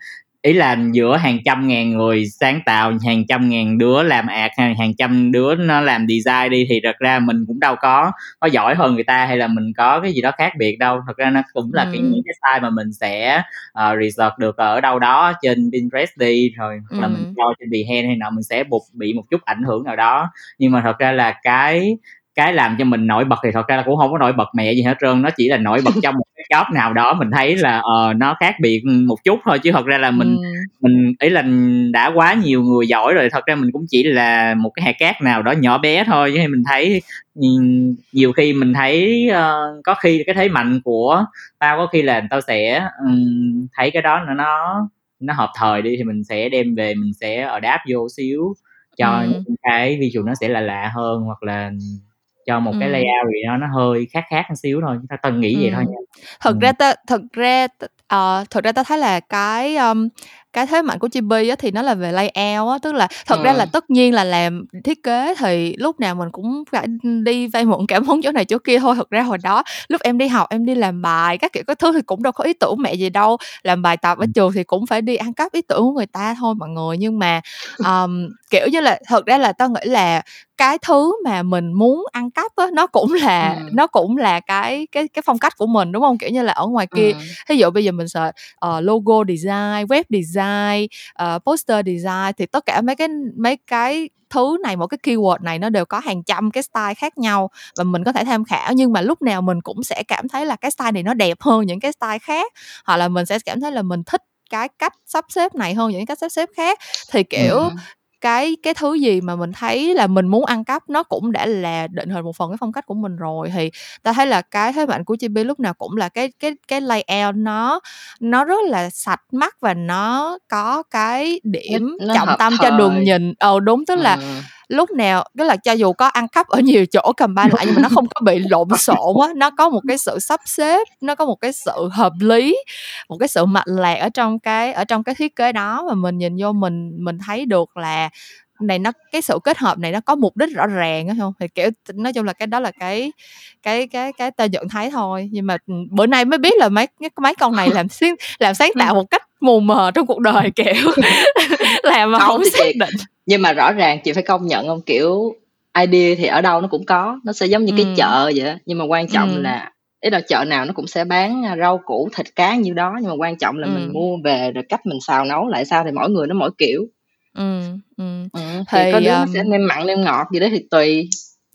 ý là giữa hàng trăm ngàn người sáng tạo hàng trăm ngàn đứa làm ạt hàng, hàng trăm đứa nó làm design đi thì thật ra mình cũng đâu có có giỏi hơn người ta hay là mình có cái gì đó khác biệt đâu. Thật ra nó cũng là ừ. cái những cái style mà mình sẽ uh, research được ở đâu đó trên Pinterest đi rồi hoặc là mình cho trên Behance hay nào mình sẽ buộc bị một chút ảnh hưởng nào đó. Nhưng mà thật ra là cái cái làm cho mình nổi bật thì thật ra là cũng không có nổi bật mẹ gì hết trơn nó chỉ là nổi bật <laughs> trong một job nào đó mình thấy là uh, nó khác biệt một chút thôi chứ thật ra là mình ừ. mình ý là đã quá nhiều người giỏi rồi thật ra mình cũng chỉ là một cái hạt cát nào đó nhỏ bé thôi chứ mình thấy nhiều khi mình thấy uh, có khi cái thế mạnh của tao có khi là tao sẽ um, thấy cái đó nó nó nó hợp thời đi thì mình sẽ đem về mình sẽ ở đáp vô xíu cho ừ. những cái visual nó sẽ là lạ hơn hoặc là cho một cái layout gì đó nó hơi khác khác một xíu thôi ta tân nghĩ vậy thôi nha. Thực ừ. ra ta thực ra uh, thực ra ta thấy là cái um, cái thế mạnh của Chibi á thì nó là về layout á tức là thật ừ. ra là tất nhiên là làm thiết kế thì lúc nào mình cũng phải đi vay mượn cảm hứng chỗ này chỗ kia thôi thật ra hồi đó lúc em đi học em đi làm bài các kiểu các thứ thì cũng đâu có ý tưởng mẹ gì đâu làm bài tập ở trường thì cũng phải đi ăn cắp ý tưởng của người ta thôi mọi người nhưng mà um, kiểu như là thật ra là tao nghĩ là cái thứ mà mình muốn ăn cắp á nó cũng là ừ. nó cũng là cái cái cái phong cách của mình đúng không kiểu như là ở ngoài kia ừ. ví dụ bây giờ mình sợ uh, logo design web design uh, poster design thì tất cả mấy cái mấy cái thứ này một cái keyword này nó đều có hàng trăm cái style khác nhau và mình có thể tham khảo. Nhưng mà lúc nào mình cũng sẽ cảm thấy là cái style này nó đẹp hơn những cái style khác hoặc là mình sẽ cảm thấy là mình thích cái cách sắp xếp này hơn những cách sắp xếp khác. Thì kiểu ừ cái cái thứ gì mà mình thấy là mình muốn ăn cắp nó cũng đã là định hình một phần cái phong cách của mình rồi. Thì ta thấy là cái thế mạnh của chibi lúc nào cũng là cái cái cái layout nó nó rất là sạch mắt và nó có cái điểm nó trọng tâm thời. cho đường nhìn. Ờ đúng tức là ừ lúc nào tức là cho dù có ăn cắp ở nhiều chỗ cầm ba lại nhưng mà nó không có bị lộn <laughs> xộn á nó có một cái sự sắp xếp nó có một cái sự hợp lý một cái sự mạch lạc ở trong cái ở trong cái thiết kế đó mà mình nhìn vô mình mình thấy được là này nó cái sự kết hợp này nó có mục đích rõ ràng không? Thì kiểu nói chung là cái đó là cái cái cái cái ta nhận thấy thôi. Nhưng mà bữa nay mới biết là mấy mấy con này <laughs> làm sáng làm sáng tạo một cách mù mờ trong cuộc đời kiểu <laughs> làm mà không, không xác định nhưng mà rõ ràng chị phải công nhận không kiểu idea thì ở đâu nó cũng có nó sẽ giống như ừ. cái chợ vậy đó. nhưng mà quan trọng ừ. là ý là chợ nào nó cũng sẽ bán rau củ thịt cá như đó nhưng mà quan trọng là ừ. mình mua về rồi cách mình xào nấu lại sao thì mỗi người nó mỗi kiểu ừ, ừ. Ừ, thì, thì có đứa um... sẽ nêm mặn nêm ngọt gì đó thì tùy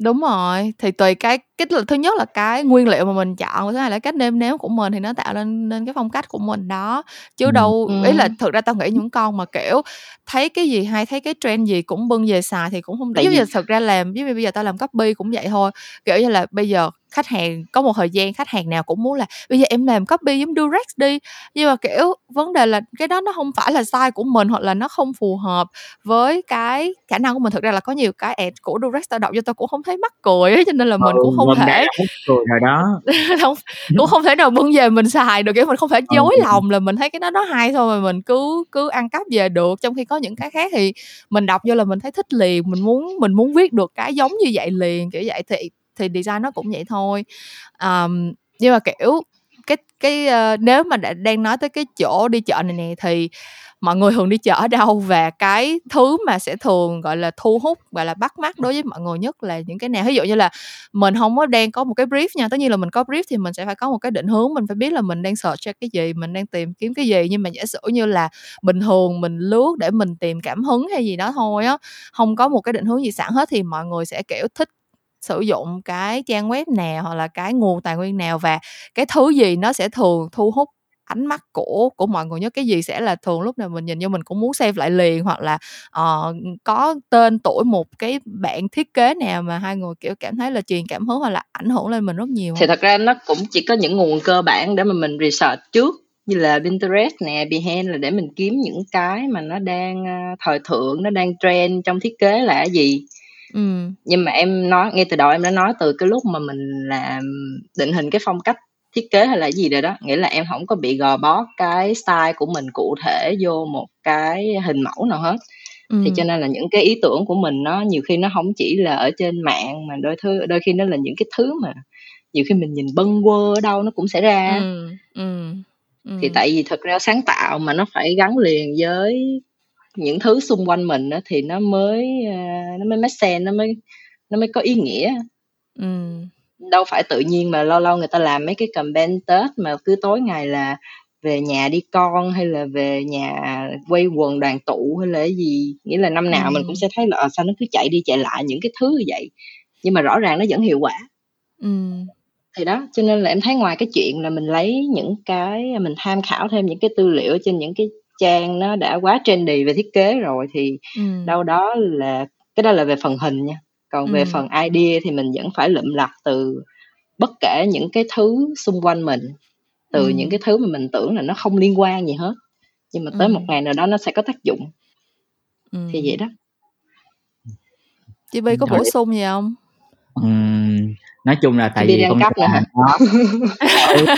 đúng rồi thì tùy cái cái thứ nhất là cái nguyên liệu mà mình chọn thứ hai là cách nêm nếm của mình thì nó tạo nên nên cái phong cách của mình đó. Chứ ừ. đâu ý là thực ra tao nghĩ những con mà kiểu thấy cái gì hay thấy cái trend gì cũng bưng về xài thì cũng không giống như thực ra làm giống như bây giờ tao làm copy cũng vậy thôi. Kiểu như là bây giờ khách hàng có một thời gian khách hàng nào cũng muốn là bây giờ em làm copy giống Durex đi. Nhưng mà kiểu vấn đề là cái đó nó không phải là sai của mình hoặc là nó không phù hợp với cái khả năng của mình. Thực ra là có nhiều cái ad của Durex tao đọc cho tao cũng không thấy mắc cười ấy, cho nên là mình ừ, cũng không thể cười rồi đó. <laughs> Không cũng không thể nào bưng về mình xài được kiểu mình không phải ừ, dối ừ. lòng là mình thấy cái đó nó hay thôi mà mình cứ cứ ăn cắp về được. Trong khi có những cái khác thì mình đọc vô là mình thấy thích liền mình muốn mình muốn viết được cái giống như vậy liền kiểu vậy. Thì thì design nó cũng vậy thôi. Um, nhưng mà kiểu cái cái uh, nếu mà đã, đang nói tới cái chỗ đi chợ này nè thì mọi người thường đi chợ ở đâu và cái thứ mà sẽ thường gọi là thu hút gọi là bắt mắt đối với mọi người nhất là những cái nào? Ví dụ như là mình không có đang có một cái brief nha tất nhiên là mình có brief thì mình sẽ phải có một cái định hướng mình phải biết là mình đang search cho cái gì mình đang tìm kiếm cái gì. Nhưng mà giả sử như là bình thường mình lướt để mình tìm cảm hứng hay gì đó thôi á không có một cái định hướng gì sẵn hết thì mọi người sẽ kiểu thích sử dụng cái trang web nào hoặc là cái nguồn tài nguyên nào và cái thứ gì nó sẽ thường thu hút ánh mắt của của mọi người nhất? Cái gì sẽ là thường lúc nào mình nhìn vô mình cũng muốn save lại liền hoặc là uh, có tên tuổi một cái bạn thiết kế nào mà hai người kiểu cảm thấy là truyền cảm hứng hoặc là ảnh hưởng lên mình rất nhiều thì thật ra nó cũng chỉ có những nguồn cơ bản để mà mình research trước như là Pinterest nè, Behance là để mình kiếm những cái mà nó đang uh, thời thượng, nó đang trend trong thiết kế là cái gì nhưng mà em nói ngay từ đầu em đã nói từ cái lúc mà mình làm định hình cái phong cách thiết kế hay là gì rồi đó nghĩa là em không có bị gò bó cái style của mình cụ thể vô một cái hình mẫu nào hết. Ừm. thì cho nên là những cái ý tưởng của mình nó nhiều khi nó không chỉ là ở trên mạng mà đôi thứ đôi khi nó là những cái thứ mà nhiều khi mình nhìn bâng quơ ở đâu nó cũng sẽ ra. Ừm, ừm, thì tại vì thật ra sáng tạo mà nó phải gắn liền với những thứ xung quanh mình á, thì nó mới à, nó mới make sense nó mới nó mới có ý nghĩa Ừm. đâu phải tự nhiên mà lâu lâu người ta làm mấy cái campaign tết mà cứ tối ngày là về nhà đi con hay là về nhà quay quần đoàn tụ hay là cái gì nghĩa là năm nào mình cũng sẽ thấy là ờ, sao nó cứ chạy đi chạy lại những cái thứ như vậy nhưng mà rõ ràng nó vẫn hiệu quả Ừm. thì đó cho nên là em thấy ngoài cái chuyện là mình lấy những cái mình tham khảo thêm những cái tư liệu trên những cái trang nó đã quá trendy về thiết kế rồi thì ừ. đâu đó là cái đó là về phần hình nha còn ừ. về phần idea thì mình vẫn phải lượm lặt từ bất kể những cái thứ xung quanh mình từ ừ. những cái thứ mà mình tưởng là nó không liên quan gì hết nhưng mà tới ừ. một ngày nào đó nó sẽ có tác dụng ừ. thì vậy đó chị Bi có bổ sung gì không uhm, nói chung là tại vì con cấp nữa hả? <laughs>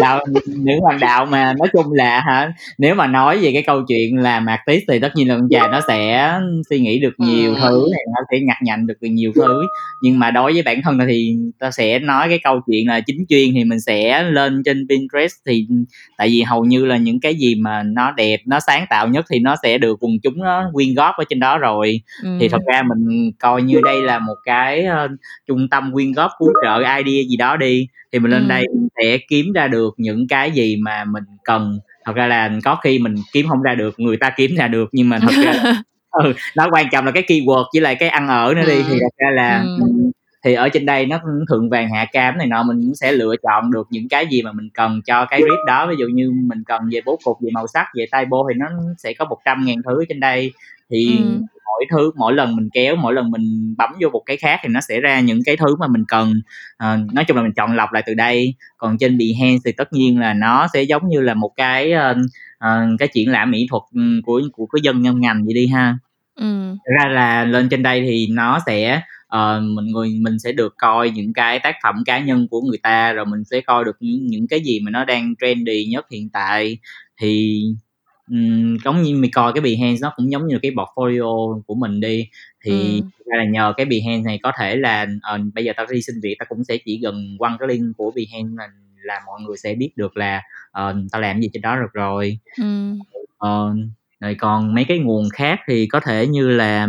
đạo nữ hoàng đạo mà nói chung là hả nếu mà nói về cái câu chuyện làm artist thì tất nhiên là con già nó sẽ suy nghĩ được nhiều ừ. thứ nó sẽ nhặt nhạnh được nhiều thứ nhưng mà đối với bản thân thì ta sẽ nói cái câu chuyện là chính chuyên thì mình sẽ lên trên Pinterest thì tại vì hầu như là những cái gì mà nó đẹp nó sáng tạo nhất thì nó sẽ được quần chúng nó quyên góp ở trên đó rồi ừ. thì thật ra mình coi như đây là một cái uh, trung tâm quyên góp cứu trợ idea gì đó đi thì mình lên ừ. đây mình sẽ kiếm ra được những cái gì mà mình cần thật ra là có khi mình kiếm không ra được người ta kiếm ra được nhưng mà thật ra <laughs> <laughs> ừ, nó quan trọng là cái keyword với lại cái ăn ở nữa đi ừ. thì thật ra là ừ. thì ở trên đây nó thượng vàng hạ cam này nọ mình cũng sẽ lựa chọn được những cái gì mà mình cần cho cái brief đó ví dụ như mình cần về bố cục về màu sắc về tay bô thì nó sẽ có 100 ngàn thứ trên đây thì ừ. mỗi thứ mỗi lần mình kéo mỗi lần mình bấm vô một cái khác thì nó sẽ ra những cái thứ mà mình cần à, nói chung là mình chọn lọc lại từ đây còn trên Behance thì tất nhiên là nó sẽ giống như là một cái uh, cái triển lãm mỹ thuật của của cái dân nhân ngành vậy đi ha ừ. ra là lên trên đây thì nó sẽ uh, mình người mình sẽ được coi những cái tác phẩm cá nhân của người ta rồi mình sẽ coi được những những cái gì mà nó đang trendy nhất hiện tại thì um, giống như mình coi cái Behance nó cũng giống như cái portfolio của mình đi thì ừ. là nhờ cái Behance này có thể là uh, bây giờ tao đi xin việc tao cũng sẽ chỉ gần quăng cái link của Behance là, là mọi người sẽ biết được là uh, tao làm gì trên đó được rồi ừ. uh, rồi còn mấy cái nguồn khác thì có thể như là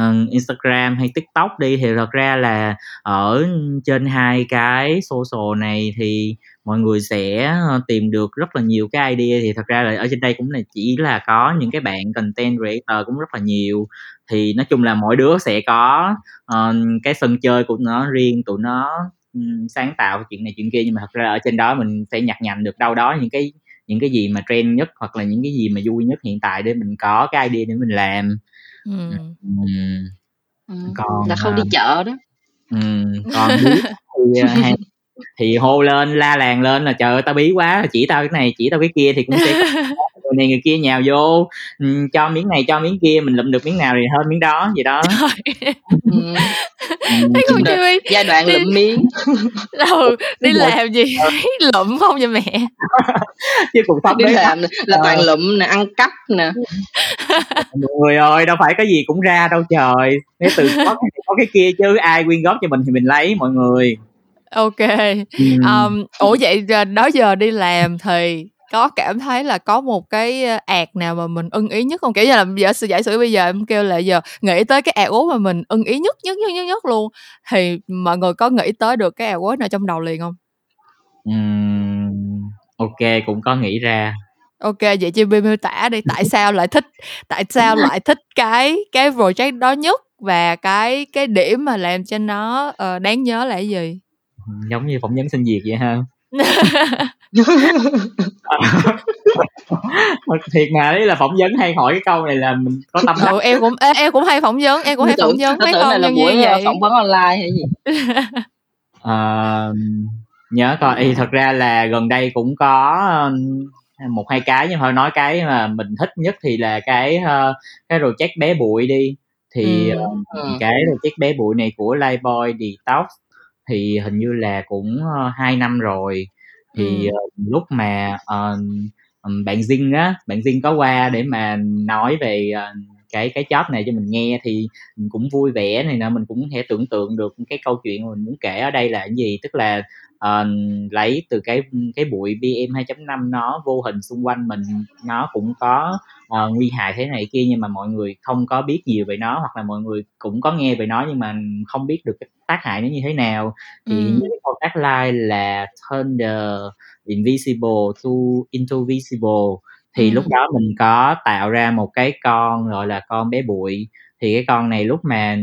uh, Instagram hay TikTok đi thì thật ra là ở trên hai cái social này thì mọi người sẽ ờ, tìm được rất là nhiều cái idea thì thật ra là ở trên đây cũng là chỉ là có những cái bạn content creator cũng rất là nhiều thì nói chung là mỗi đứa sẽ có uh, cái sân chơi của nó riêng tụi nó um, sáng tạo chuyện này chuyện kia nhưng mà thật ra ở trên đó mình sẽ nhặt nhạnh được đâu đó những cái những cái gì mà trend nhất hoặc là những cái gì mà vui nhất hiện tại để mình có cái idea để mình làm ừ. Ừ. còn là không đi chợ đó ừ, còn thì, <laughs> hay, thì hô lên la làng lên là trời ơi tao bí quá chỉ tao cái này chỉ tao cái kia thì cũng sẽ <laughs> người này người kia nhào vô ừ, cho miếng này cho miếng kia mình lụm được miếng nào thì hơn miếng đó vậy đó. Ừ. thấy không chị giai đoạn đi... lụm miếng ừ, đi làm gì? Thấy lụm không vậy mẹ? Chứ cuộc sống đi làm là toàn ờ. lụm nè ăn cắp nè. Mọi người ơi đâu phải cái gì cũng ra đâu trời. Nếu từ có cái, có cái kia chứ ai quyên góp cho mình thì mình lấy mọi người ok. Um, ủa vậy đó giờ đi làm thì có cảm thấy là có một cái ạt nào mà mình ưng ý nhất không? Kiểu như là giờ sự giải sử bây giờ em kêu là giờ nghĩ tới cái ạt ố mà mình ưng ý nhất nhất nhất nhất nhất luôn thì mọi người có nghĩ tới được cái ạt ố nào trong đầu liền không? Uhm, ok cũng có nghĩ ra. Ok vậy chị miêu tả đi tại sao lại thích tại sao lại thích cái cái project đó nhất và cái cái điểm mà làm cho nó uh, đáng nhớ là cái gì giống như phỏng vấn xin việc vậy ha. <laughs> Thiệt mà đấy là phỏng vấn hay hỏi cái câu này là mình có tâm đắc. Ừ, em cũng em cũng hay phỏng vấn em cũng hay phỏng vấn mấy câu như buổi vậy. phỏng vấn online hay gì? À, <laughs> nhớ coi thì thật ra là gần đây cũng có một hai cái nhưng thôi nói cái mà mình thích nhất thì là cái uh, cái project bé bụi đi. Thì ừ. uh, cái project bé bụi này của Lightboy Detox thì hình như là cũng uh, 2 năm rồi thì ừ. uh, lúc mà uh, bạn Zing á bạn Zing có qua để mà nói về uh, cái cái job này cho mình nghe thì mình cũng vui vẻ này nè mình cũng thể tưởng tượng được cái câu chuyện mình muốn kể ở đây là cái gì. Tức là uh, lấy từ cái cái bụi PM 2.5 nó vô hình xung quanh mình nó cũng có uh, nguy hại thế này kia nhưng mà mọi người không có biết nhiều về nó hoặc là mọi người cũng có nghe về nó nhưng mà không biết được cái tác hại nó như thế nào. Thì ừ. cái câu tagline là turn the invisible to into visible thì lúc đó mình có tạo ra một cái con gọi là con bé bụi. Thì cái con này lúc mà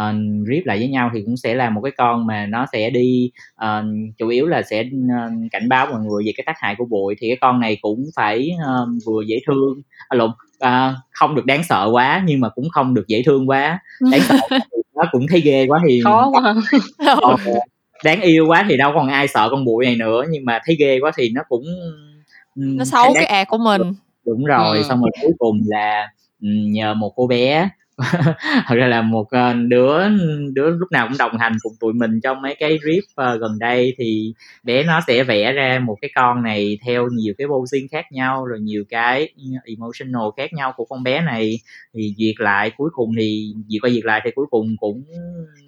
uh, rip lại với nhau thì cũng sẽ là một cái con mà nó sẽ đi uh, chủ yếu là sẽ uh, cảnh báo mọi người về cái tác hại của bụi. Thì cái con này cũng phải uh, vừa dễ thương à, lộn uh, không được đáng sợ quá nhưng mà cũng không được dễ thương quá. Đáng sợ <laughs> nó cũng thấy ghê quá thì khó quá. uh, đáng yêu quá thì đâu còn ai sợ con bụi này nữa nhưng mà thấy ghê quá thì nó cũng nó xấu cái ad của mình. đúng rồi ừ. xong rồi cuối cùng là nhờ một cô bé. <laughs> Thật ra là một ờ, đứa đứa lúc nào cũng đồng hành cùng tụi mình trong mấy cái rip uh, gần đây thì bé nó sẽ vẽ ra một cái con này theo nhiều cái posing khác nhau rồi nhiều cái emotional khác nhau của con bé này. Thì duyệt lại cuối cùng thì duyệt qua duyệt lại thì cuối cùng cũng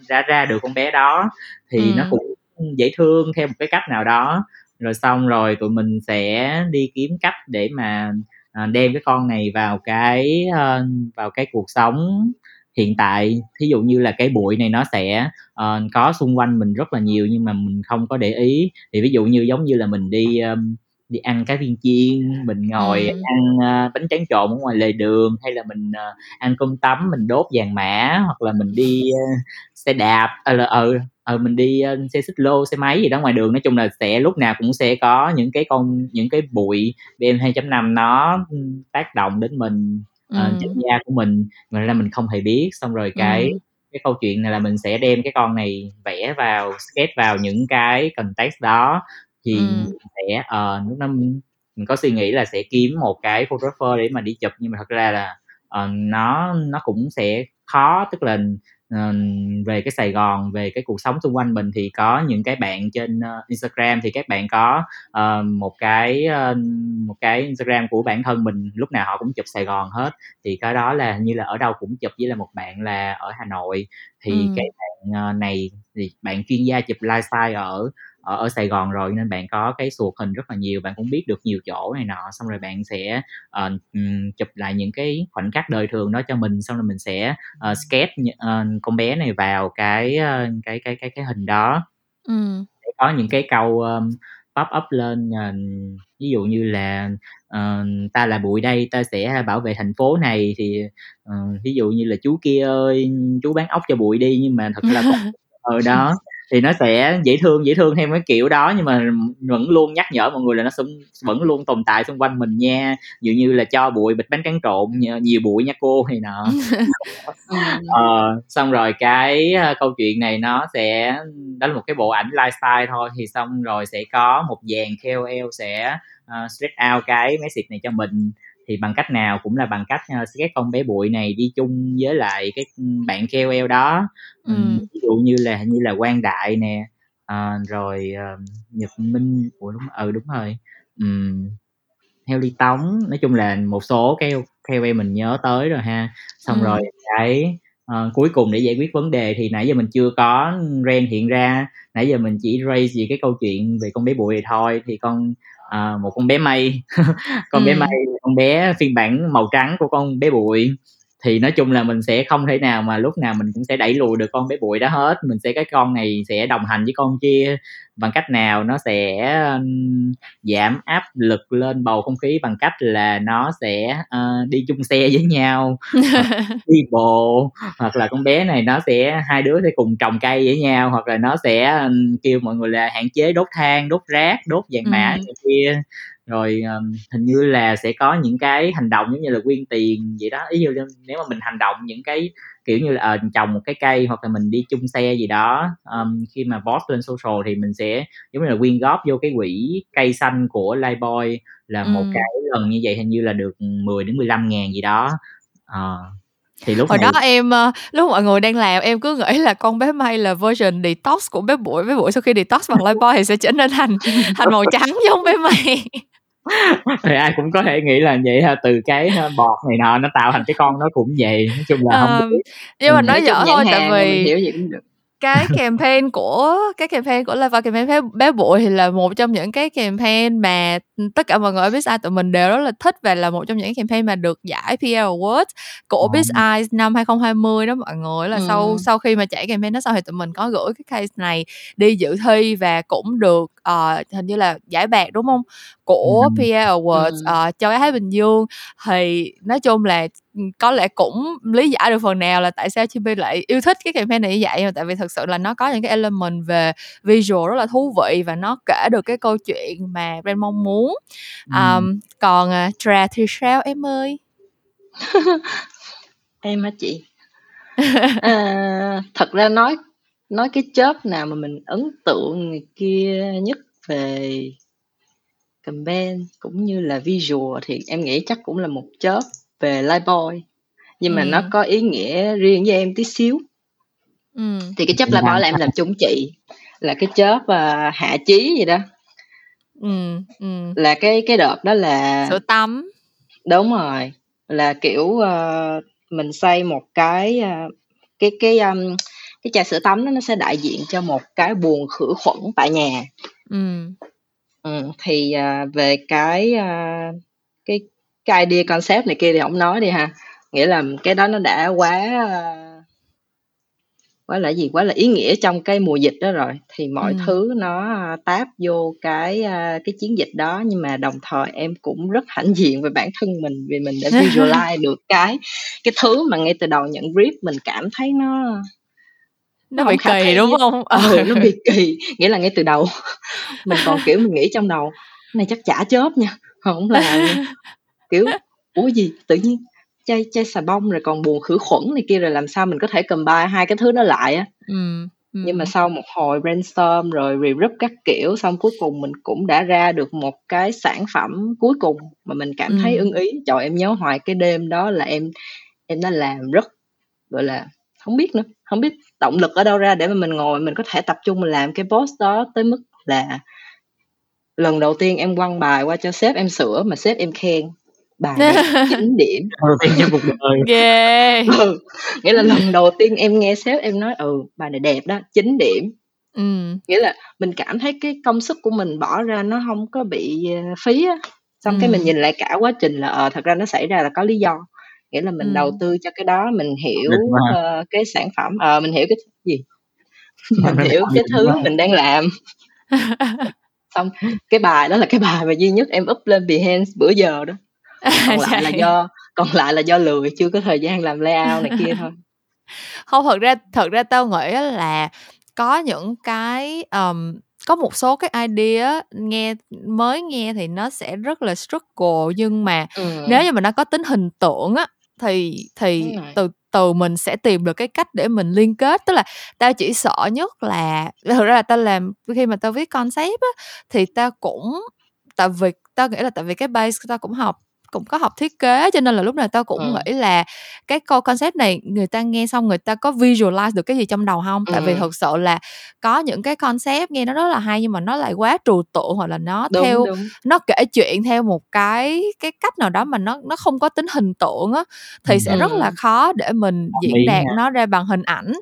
ra ra được con bé đó. Thì ừ. nó cũng dễ thương theo một cái cách nào đó rồi xong rồi tụi mình sẽ đi kiếm cách để mà à, đem cái con này vào cái uh, vào cái cuộc sống hiện tại thí dụ như là cái bụi này nó sẽ uh, có xung quanh mình rất là nhiều nhưng mà mình không có để ý thì ví dụ như giống như là mình đi um, đi ăn cá viên chiên mình ngồi ừ. ăn uh, bánh tráng trộn ở ngoài lề đường hay là mình uh, ăn cơm tấm mình đốt vàng mã hoặc là mình đi uh, xe đạp ờ là ừ ờ mình đi uh, xe xích lô xe máy gì đó ngoài đường. Nói chung là sẽ lúc nào cũng sẽ có những cái con những cái bụi bm 2.5 nó tác động đến mình uh, trên da của mình. Mà ra mình không hề biết. Xong rồi cái ừ. cái câu chuyện này là mình sẽ đem cái con này vẽ vào sketch vào những cái context đó. Thì ừ. sẽ uh, lúc đó mình có suy nghĩ là sẽ kiếm một cái photographer để mà đi chụp. Nhưng mà thật ra là uh, nó nó cũng sẽ khó. Tức là uh, về cái Sài Gòn về cái cuộc sống xung quanh mình thì có những cái bạn trên uh, Instagram thì các bạn có uh, một cái uh, một cái Instagram của bản thân mình lúc nào họ cũng chụp Sài Gòn hết thì cái đó là như là ở đâu cũng chụp với là một bạn là ở Hà Nội thì ừ. cái bạn uh, này thì bạn chuyên gia chụp lifestyle ở ở, ở Sài Gòn rồi nên bạn có cái suột hình rất là nhiều bạn cũng biết được nhiều chỗ này nọ xong rồi bạn sẽ uh, chụp lại những cái khoảnh khắc đời thường đó cho mình xong rồi mình sẽ uh, sketch uh, con bé này vào cái uh, cái cái cái cái hình đó ừ. để có những cái câu um, pop up lên uh, ví dụ như là uh, ta là bụi đây ta sẽ bảo vệ thành phố này thì uh, ví dụ như là chú kia ơi chú bán ốc cho bụi đi nhưng mà thật là ở <laughs> đó thì nó sẽ dễ thương dễ thương theo cái kiểu đó nhưng mà vẫn luôn nhắc nhở mọi người là nó xung, vẫn luôn tồn tại xung quanh mình nha. Dụ như là cho bụi bịch bánh tráng trộn nhiều bụi nha cô hay nọ. <laughs> Ờ, xong rồi cái uh, câu chuyện này nó sẽ đó là một cái bộ ảnh lifestyle thôi. Thì xong rồi sẽ có một dàn KOL sẽ uh, straight out cái message này cho mình thì bằng cách nào cũng là bằng cách uh, cái con bé bụi này đi chung với lại cái bạn KOL đó. Ừ. ví dụ như là như là Quang Đại nè uh, rồi uh, Nhật Minh ủa đúng ừ đúng rồi. Um, Heo Ly Tống nói chung là một số cái KOL mình nhớ tới rồi ha. Xong ừ. rồi cái uh, cuối cùng để giải quyết vấn đề thì nãy giờ mình chưa có ren hiện ra. Nãy giờ mình chỉ raise về cái câu chuyện về con bé bụi này thôi. Thì con uh, một con bé mây <laughs> con ừ. bé mây con bé phiên bản màu trắng của con bé bụi thì nói chung là mình sẽ không thể nào mà lúc nào mình cũng sẽ đẩy lùi được con bé bụi đó hết mình sẽ cái con này sẽ đồng hành với con kia bằng cách nào nó sẽ giảm áp lực lên bầu không khí bằng cách là nó sẽ uh, đi chung xe <laughs> với nhau <laughs> đi bộ hoặc là con bé này nó sẽ hai đứa sẽ cùng trồng cây với nhau hoặc là nó sẽ kêu mọi người là hạn chế đốt than đốt rác đốt vàng mã ừ. kia rồi um, hình như là sẽ có những cái hành động giống như là quyên tiền vậy đó. Ý như nếu mà mình hành động những cái kiểu như là uh, trồng một cái cây hoặc là mình đi chung xe gì đó um, khi mà post lên social thì mình sẽ giống như là quyên góp vô cái quỹ cây xanh của Lightboy là ừ. một cái lần như vậy hình như là được 10 đến 15 ngàn gì đó. Uh, thì lúc hồi này... đó em lúc mọi người đang làm em cứ nghĩ là con bé May là version detox của bé bụi bé bụi sau khi detox bằng Lightboy thì sẽ trở nên thành thành màu trắng giống bé May thì ai cũng có thể nghĩ là vậy ha từ cái bọt này nọ nó tạo thành cái con nó cũng vậy nói chung là không biết. nhưng mà nói dở thôi tại vì hiểu gì cũng được cái campaign của cái campaign của Lava campaign bé, bé bụi thì là một trong những cái campaign mà tất cả mọi người ở Biz Eyes tụi mình đều rất là thích và là một trong những campaign mà được giải PR Award của ừ. Biz Eyes năm 2020 đó mọi người là ừ. sau sau khi mà chạy campaign đó sau thì tụi mình có gửi cái case này đi dự thi và cũng được uh, hình như là giải bạc đúng không của ừ. PR Awards ừ. uh, cho cái Thái Bình Dương thì nói chung là có lẽ cũng lý giải được phần nào là tại sao Chibi lại yêu thích cái campaign này như vậy mà tại vì thực sự là nó có những cái element về visual rất là thú vị và nó kể được cái câu chuyện mà brand mong muốn um, ừ. còn uh, Tra thì sao em ơi <laughs> em hả chị à, thật ra nói nói cái chớp nào mà mình ấn tượng người kia nhất về campaign cũng như là visual thì em nghĩ chắc cũng là một chớp về Liveboy nhưng mà ừ. nó có ý nghĩa riêng với em tí xíu ừ. thì cái chớp Liveboy là em làm chung chị là cái chớp uh, hạ chí gì đó ừ. Ừ. là cái cái đợt đó là sữa tắm đúng rồi là kiểu uh, mình xây một cái uh, cái cái um, cái chai sữa tắm đó nó sẽ đại diện cho một cái buồng khử khuẩn tại nhà ừ. Ừ, thì uh, về cái uh, cái cái idea concept này kia thì không nói đi ha nghĩa là cái đó nó đã quá uh, quá là gì quá là ý nghĩa trong cái mùa dịch đó rồi. Thì mọi ừ. thứ nó táp vô cái uh, cái chiến dịch đó. Nhưng mà đồng thời em cũng rất hãnh diện về bản thân mình vì mình đã visualize <laughs> được cái cái thứ mà ngay từ đầu nhận brief mình cảm thấy nó nó bị kỳ đúng không? Ừ, <laughs> nó bị kỳ. Nghĩa là ngay từ đầu <laughs> mình còn kiểu mình nghĩ trong đầu này chắc chả chớp nha. Không là kiểu ủa gì? Tự nhiên chai chai xà bông rồi còn buồn khử khuẩn này kia rồi làm sao mình có thể combine hai cái thứ đó lại á. Ừm, nhưng mà sau một hồi brainstorm rồi regroup các kiểu xong cuối cùng mình cũng đã ra được một cái sản phẩm cuối cùng mà mình cảm thấy ưng Ừm. ý. Trời em nhớ hoài cái đêm đó là em em đã làm rất gọi là không biết nữa không biết động lực ở đâu ra để mà mình ngồi mình có thể tập trung mình làm cái post đó tới mức là lần đầu tiên em quăng bài qua cho sếp em sửa mà sếp em khen bài 9 <laughs> điểm. Đầu tiên trong cuộc đời. Ghê. <laughs> Ừ, nghĩa là lần đầu tiên em nghe sếp em nói ừ bài này đẹp đó 9 điểm. Ừm. nghĩa là mình cảm thấy cái công sức của mình bỏ ra nó không có bị ờ, phí á. Xong cái mình nhìn lại cả quá trình là ờ thật ra nó xảy ra là có lý do. Nghĩa là mình đầu Ừm. tư cho cái đó mình hiểu ờ, cái sản phẩm ờ mình hiểu cái gì? Mình hiểu cái thứ mình đang làm. <laughs> Xong cái bài đó là cái bài mà duy nhất em up lên Behance bữa giờ đó <laughs> còn lại là Vậy. do còn lại là do lười chưa có thời gian làm layout này kia thôi <laughs> Hông, thật ra thật ra tao nghĩ là có những cái, ờm, có một số cái idea nghe mới nghe thì nó sẽ rất là struggle nhưng mà Ừm. nếu như mà nó có tính hình tượng á, thì thì từ từ mình sẽ tìm được cái cách để mình liên kết. Tức là tao chỉ sợ nhất là thực ra là tao làm khi mà tao viết concept á, thì tao cũng tại vì tao nghĩ là tại vì cái base tao cũng học cũng có học thiết kế cho nên là lúc nào tao cũng Ừm. nghĩ là cái câu concept này người ta nghe xong người ta có visualize được cái gì trong đầu hông? Tại vì thực sự là có những cái concept nghe nó rất là hay nhưng mà nó lại quá trừu tượng hoặc là nó đúng theo đúng nó kể chuyện theo một cái cái cách nào đó mà nó nó không có tính hình tượng á, thì Ừm. sẽ rất là khó để mình Đồng diễn đạt nó ra bằng hình ảnh.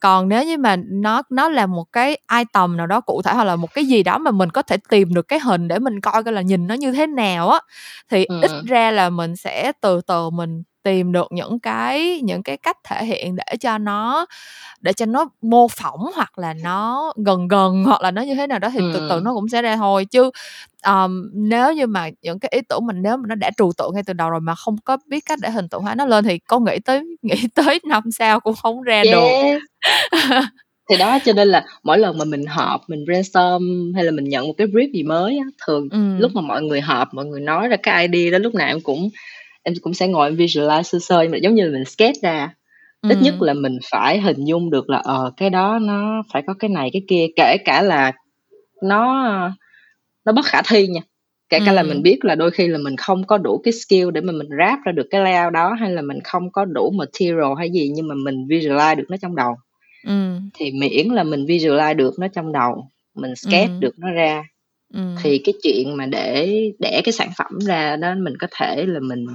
Còn nếu như mà nó nó là một cái item nào đó cụ thể hoặc là một cái gì đó mà mình có thể tìm được cái hình để mình coi coi là nhìn nó như thế nào á, thì ít Ừm. ra là mình sẽ từ từ mình tìm được những cái những cái cách thể hiện để cho nó để cho nó mô phỏng hoặc là nó gần gần hoặc là nó như thế nào đó thì từ từ nó cũng sẽ ra thôi. Chứ, ờm, nếu như mà những cái ý tưởng mình nếu mà nó đã trừu tượng ngay từ đầu rồi mà không có biết cách để hình tượng hóa nó lên thì có nghĩ tới <laughs> nghĩ tới năm sau cũng hông ra được. Yes. Thì đó, cho nên là mỗi lần mà mình họp, mình brainstorm hay là mình nhận một cái brief gì mới á, thường lúc Ừm. mà mọi người họp, mọi người nói ra cái idea đó lúc nào em cũng em cũng sẽ ngồi em visualize sơ sơ nhưng mà giống như là mình sketch ra. Ít nhất Ừm. là mình phải hình dung được là, ờ, cái đó nó phải có cái này cái kia, kể cả là nó, nó bất khả thi nha. Kể cả là mình Ừm. biết là đôi khi là mình không có đủ cái skill để mà mình ráp ra được cái layout đó, hay là mình không có đủ material hay gì nhưng mà mình visualize được nó trong đầu. Ừm. Thì miễn là mình visualize được nó trong đầu, mình sketch Ừm. được nó ra, ừ. thì cái chuyện mà để đẻ cái sản phẩm ra đó, mình có thể là mình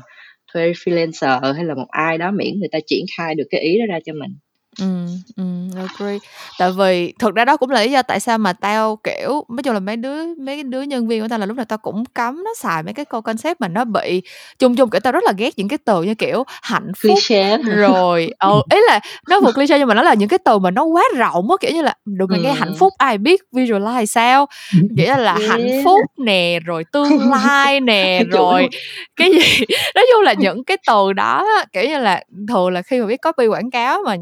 thuê freelancer hay là một ai đó miễn người ta triển khai được cái ý đó ra cho mình. Ừm, ừm, agree. Tại vì thực ra đó cũng là lý do tại sao mà tao, kiểu nói chung là mấy đứa mấy cái đứa nhân viên của tao là lúc nào tao cũng cấm nó xài mấy cái câu concept mà nó bị chung chung, kiểu, tao rất là ghét những cái từ như kiểu hạnh phúc, Cliché. rồi <laughs> ừ, ý là nó vừa cliché nhưng mà nó là những cái từ mà nó quá rộng á, kiểu như là, được mày nghe hạnh Ừm. phúc ai biết visualize sao? <laughs> Nghĩa là hạnh Yeah. phúc nè, rồi tương <laughs> lai nè, Chuẩn rồi luôn. cái gì nói chung là những cái từ đó á, kiểu như là, thường là khi mà viết copy quảng cáo mà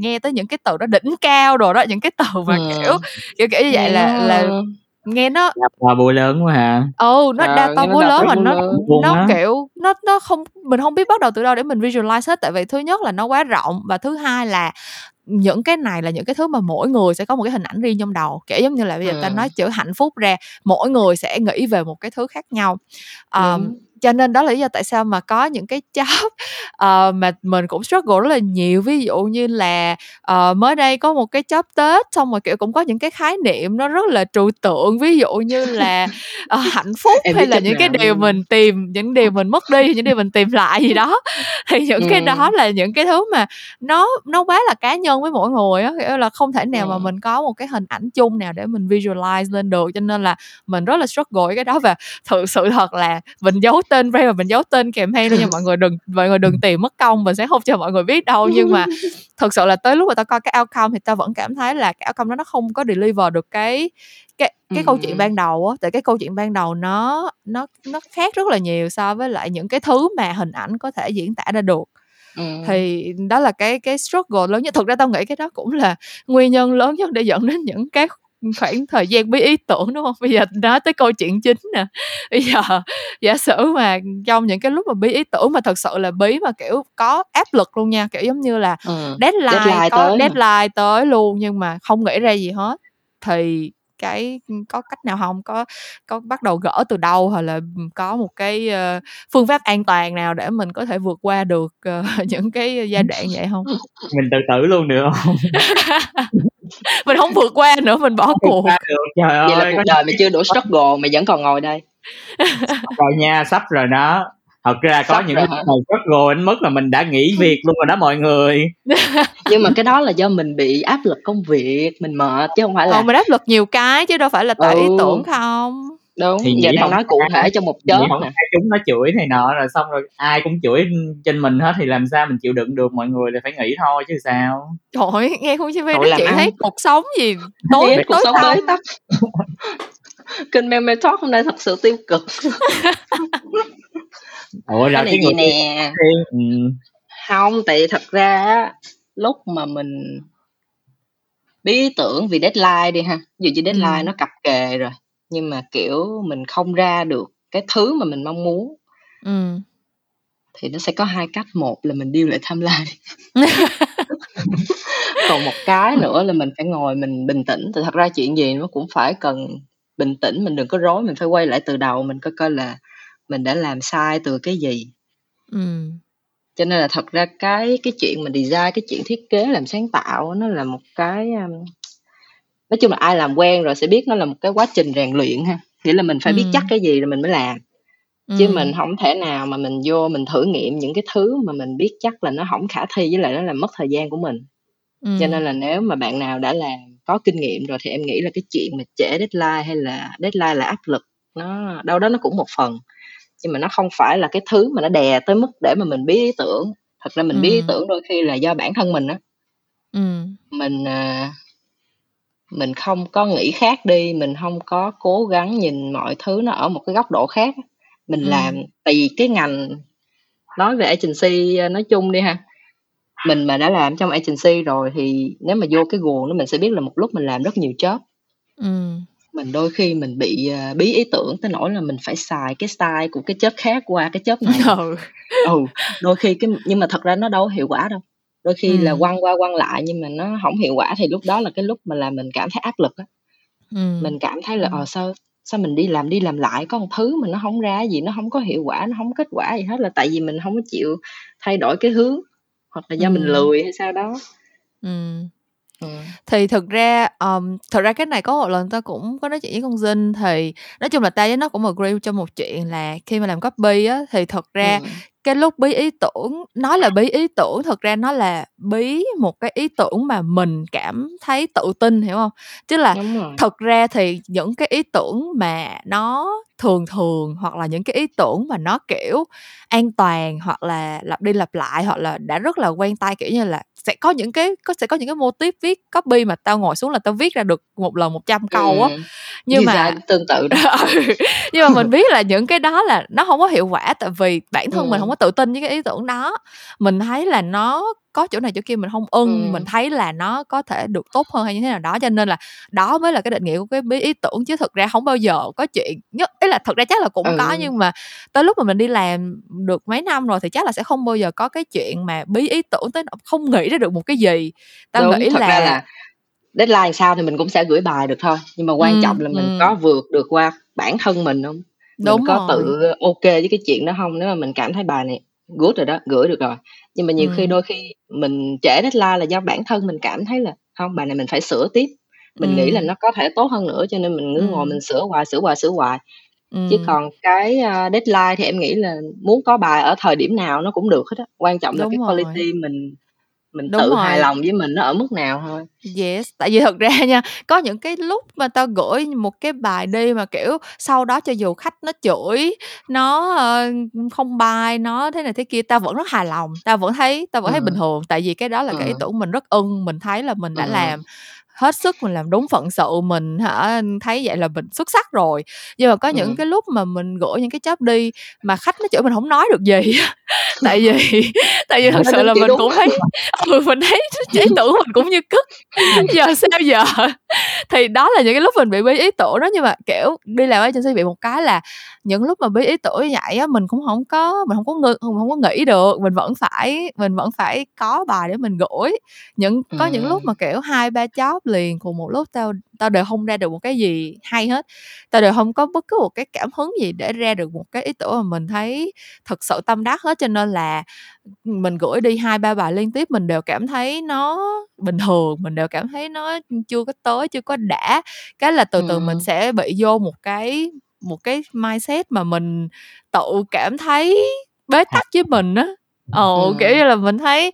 nghe tới những cái từ đó đỉnh cao đồ đó, những cái từ mà, kiểu, Ừm. kiểu, kiểu như vậy là là nghe nó vào búa lớn quá ha. ừ, nó Ờ, nó búa đập lớn mà nó nó, á. kiểu, nó nó không mình hông biết bắt đầu từ đâu để mình visualize hết. Tại vì thứ nhất là nó quá rộng và thứ hai là những cái này là những cái thứ mà mỗi người sẽ có một cái hình ảnh riêng trong đầu. Kiểu, giống như là bây giờ tao Ừm. nói chữ hạnh phúc ra, mỗi người sẽ nghĩ về một cái thứ khác nhau. Ờm, Đúng. Cho nên đó là lý do tại sao mà có những cái <laughs> job, ờ, mà mình cũng struggle rất là nhiều. Ví dụ như là, ờ, mới đây có một cái job Tết xong rồi, kiểu, cũng có những cái khái niệm nó rất là trừu tượng, ví dụ như là, ờ, <laughs> hạnh phúc hay là những cái điều mình tìm, những điều mình mất đi, những điều mình tìm lại gì đó. <laughs> Thì những cái đó Ừm. là những cái thứ mà nó nó quá là cá nhân với mỗi người á, kiểu là, không thể nào mà Ừm. mình có một cái hình ảnh chung nào để mình visualize lên được. Cho nên là mình rất là struggle cái đó và thực sự thật là mình giấu tên brand và mình giấu tên campaign luôn nha, mọi người đừng mọi người đừng tìm mất công, mình sẽ không cho mọi người biết đâu. Nhưng mà <laughs> thực sự là tới lúc mà tao coi cái outcome thì tao vẫn cảm thấy là cái outcome đó nó không có deliver được cái cái cái câu chuyện Ừm. ban đầu á. Tại cái câu chuyện ban đầu nó nó nó khác rất là nhiều so với lại những cái thứ mà hình ảnh có thể diễn tả ra được. Ừm. Thì đó là cái cái struggle lớn nhất. Thực ra tao nghĩ cái đó cũng là nguyên nhân lớn nhất để dẫn đến những cái khoảng thời gian bí ý tưởng đúng không bây giờ nói tới câu chuyện chính nè bây giờ giả sử mà trong những cái lúc mà bí ý tưởng mà thật sự là bí mà kiểu có áp lực luôn nha kiểu giống như là ừ. deadline, deadline có tới deadline mà. tới luôn nhưng mà không nghĩ ra gì hết thì cái có cách nào không có có bắt đầu gỡ từ đâu? Hoặc là có một cái uh, phương pháp an toàn nào để mình có thể vượt qua được uh, <laughs> những cái giai đoạn vậy không mình tự tử luôn được không? <laughs> Mình không vượt qua nữa mình bỏ cuộc. trời vậy ơi, là cuộc đời mày chưa đủ struggle mày vẫn còn ngồi đây. Rồi nha sắp rồi đó thật ra có sắp những lúc này struggle đến mức là mình đã nghỉ việc luôn rồi đó mọi người. <laughs> Nhưng mà cái đó là do mình bị áp lực công việc mình mệt chứ không phải là ờ, mình áp lực nhiều cái chứ đâu phải là tại ừ. ý tưởng không. Đúng thì giờ đang nói cụ thể cho một chớp nè. chúng nó chửi này nọ rồi xong rồi ai cũng chửi trên mình hết thì làm sao mình chịu đựng được mọi người thì phải nghĩ thôi chứ sao. Trời ơi nghe không chỉ nói chuyện thấy cuộc sống gì tối tối tới tắt <laughs> kênh meme talk hôm nay thật sự tiêu cực <laughs> ủa cái này gì nè ừ. không tại thật ra lúc mà mình bí tưởng vì deadline đi ha dù như deadline ừ. nó cặp kề rồi nhưng mà kiểu mình không ra được cái thứ mà mình mong muốn ừ. thì nó sẽ có hai cách một là mình điêu lại timeline <laughs> còn một cái nữa là mình phải ngồi mình bình tĩnh thì thật ra chuyện gì nó cũng phải cần bình tĩnh mình đừng có rối mình phải quay lại từ đầu mình coi coi là mình đã làm sai từ cái gì. Ừ. cho nên là thật ra cái cái chuyện mà design cái chuyện thiết kế làm sáng tạo nó là một cái um, nói chung là ai làm quen rồi sẽ biết nó là một cái quá trình rèn luyện ha. Nghĩa là mình phải biết chắc cái gì rồi mình mới làm. Chứ mình không thể nào mà mình vô mình thử nghiệm những cái thứ mà mình biết chắc là nó không khả thi với lại nó làm mất thời gian của mình. Cho nên là nếu mà bạn nào đã làm có kinh nghiệm rồi thì em nghĩ là cái chuyện mà trễ deadline hay là deadline là áp lực nó đâu đó nó cũng một phần nhưng mà nó không phải là cái thứ mà nó đè tới mức để mà mình biết ý tưởng thật ra mình ừ. biết ý tưởng đôi khi là do bản thân mình á ừ. mình à, mình không có nghĩ khác đi mình không có cố gắng nhìn mọi thứ nó ở một cái góc độ khác mình ừ. làm tại vì cái ngành nói về agency à, nói chung đi ha mình mà đã làm trong agency rồi thì nếu mà vô cái guồng đó mình sẽ biết là một lúc mình làm rất nhiều job ừ. mình đôi khi mình bị uh, bí ý tưởng tới nỗi là mình phải xài cái style của cái chớp khác qua cái chớp này ừ. ừ đôi khi cái nhưng mà thật ra nó đâu hiệu quả đâu đôi khi ừ. là quăng qua quăng lại nhưng mà nó không hiệu quả thì lúc đó là cái lúc mà là mình cảm thấy áp lực á ừ. mình cảm thấy là ờ sao sao mình đi làm đi làm lại có một thứ mà nó không ra gì nó không có hiệu quả nó không có kết quả gì hết là tại vì mình không có chịu thay đổi cái hướng hoặc là do ừ. mình lười hay sao đó ừ. Ừ. thì thực ra um, thực ra cái này có một lần ta cũng có nói chuyện với con dinh thì nói chung là ta với nó cũng agree cho một chuyện là khi mà làm copy á thì thật ra ừ cái lúc bí ý tưởng nói là bí ý tưởng thực ra nó là bí một cái ý tưởng mà mình cảm thấy tự tin hiểu không? Chứ là thật ra thì những cái ý tưởng mà nó thường thường hoặc là những cái ý tưởng mà nó kiểu an toàn hoặc là lặp đi lặp lại hoặc là đã rất là quen tay kiểu như là sẽ có những cái có sẽ có những cái mô típ viết copy mà tao ngồi xuống là tao viết ra được một lần 100 câu á ừ. nhưng mà tương tự đó. <laughs> Ừ. nhưng mà mình biết là những cái đó là nó không có hiệu quả tại vì bản thân ừ. mình không có tự tin với cái ý tưởng đó mình thấy là nó có chỗ này chỗ kia mình không ưng ừ. mình thấy là nó có thể được tốt hơn hay như thế nào đó cho nên là đó mới là cái định nghĩa của cái bí ý tưởng chứ thực ra không bao giờ có chuyện nhất ý là thực ra chắc là cũng ừ. có nhưng mà tới lúc mà mình đi làm được mấy năm rồi thì chắc là sẽ không bao giờ có cái chuyện mà bí ý tưởng tới không nghĩ ra được một cái gì tao Đúng, nghĩ là... là deadline sao thì mình cũng sẽ gửi bài được thôi nhưng mà quan ừ, trọng là mình ừ. có vượt được qua bản thân mình không Đúng mình có rồi. tự ok với cái chuyện đó không nếu mà mình cảm thấy bài này good rồi đó gửi được rồi nhưng mà nhiều ừ. khi đôi khi mình trễ deadline là do bản thân mình cảm thấy là không bài này mình phải sửa tiếp mình ừ. nghĩ là nó có thể tốt hơn nữa cho nên mình cứ ngồi mình sửa hoài sửa hoài sửa hoài ừ. chứ còn cái uh, deadline thì em nghĩ là muốn có bài ở thời điểm nào nó cũng được hết á quan trọng Đúng là cái rồi. quality mình mình Đúng tự rồi. hài lòng với mình nó ở mức nào thôi yes tại vì thật ra nha có những cái lúc mà tao gửi một cái bài đi mà kiểu sau đó cho dù khách nó chửi nó uh, không bài nó thế này thế kia tao vẫn rất hài lòng tao vẫn thấy tao vẫn thấy bình thường tại vì cái đó là cái ý tưởng mình rất ưng mình thấy là mình đã ừ. làm hết sức mình làm đúng phận sự mình hả? Thấy vậy là mình xuất sắc rồi. Nhưng mà có những ừ. cái lúc mà mình gửi những cái job đi mà khách nó chửi mình không nói được gì <laughs> tại vì <laughs> tại vì thật sự là mình cũng thấy ừ, mình thấy ý tưởng mình cũng như cứt giờ sao giờ thì đó là những cái lúc mình bị bí ý tưởng đó nhưng mà kiểu đi làm agency bị một cái là những lúc mà bí ý tưởng như vậy á mình cũng không có mình không có ngư, mình không có nghĩ được mình vẫn phải mình vẫn phải có bài để mình gửi những có ừ. những lúc mà kiểu hai ba job liền cùng một lúc tao tao đều không ra được một cái gì hay hết. Tao đều không có bất cứ một cái cảm hứng gì để ra được một cái ý tưởng mà mình thấy thật sự tâm đắc hết. Cho nên là mình gửi đi hai ba bài liên tiếp mình đều cảm thấy nó bình thường mình đều cảm thấy nó chưa có tới chưa có đã. Cái là từ từ ừ. mình sẽ bị vô một cái một cái mindset mà mình tự cảm thấy bế tắc với mình á. Ồ ừ. kiểu như là mình thấy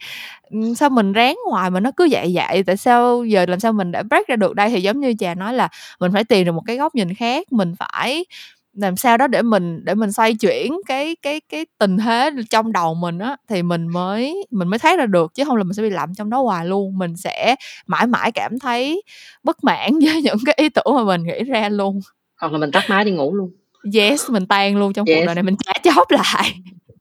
sao mình ráng hoài mà nó cứ vậy vậy tại sao giờ làm sao mình đã break ra được đây? Thì giống như chà nói là mình phải tìm được một cái góc nhìn khác mình phải làm sao đó để mình để mình xoay chuyển cái cái cái tình thế trong đầu mình á thì mình mới mình mới thấy ra được chứ không là mình sẽ bị lậm trong đó hoài luôn. Mình sẽ mãi mãi cảm thấy bất mãn <laughs> với những cái ý tưởng mà mình nghĩ ra luôn. Hoặc là mình tắt máy đi ngủ luôn. Yes mình tan luôn trong yes. cuộc đời này mình trả chóp lại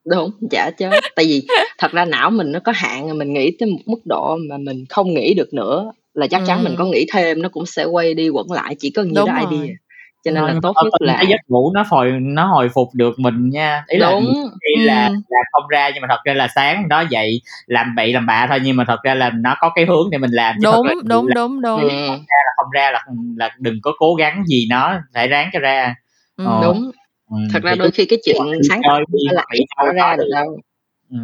đúng trả chóp tại vì thật ra não mình nó có hạn mình nghĩ tới một mức độ mà mình không nghĩ được nữa là chắc chắn ừ. mình có nghĩ thêm nó cũng sẽ quay đi quẩn lại chỉ có nhiều đó idea cho nên là tốt nhất là cái giấc ngủ nó hồi nó hồi phục được mình nha ý Đúng. là khi là ừ. là không ra nhưng mà thật ra là sáng đó dậy làm bậy làm bạ thôi nhưng mà thật ra là nó có cái hướng để mình làm chứ đúng đúng là, đúng đúng không ra là không ra là là đừng có cố gắng gì nó phải ráng cho ra ừ. ờ. đúng ừ. thật ra đôi khi cái chuyện sáng tạo là phải ra được đâu ừ.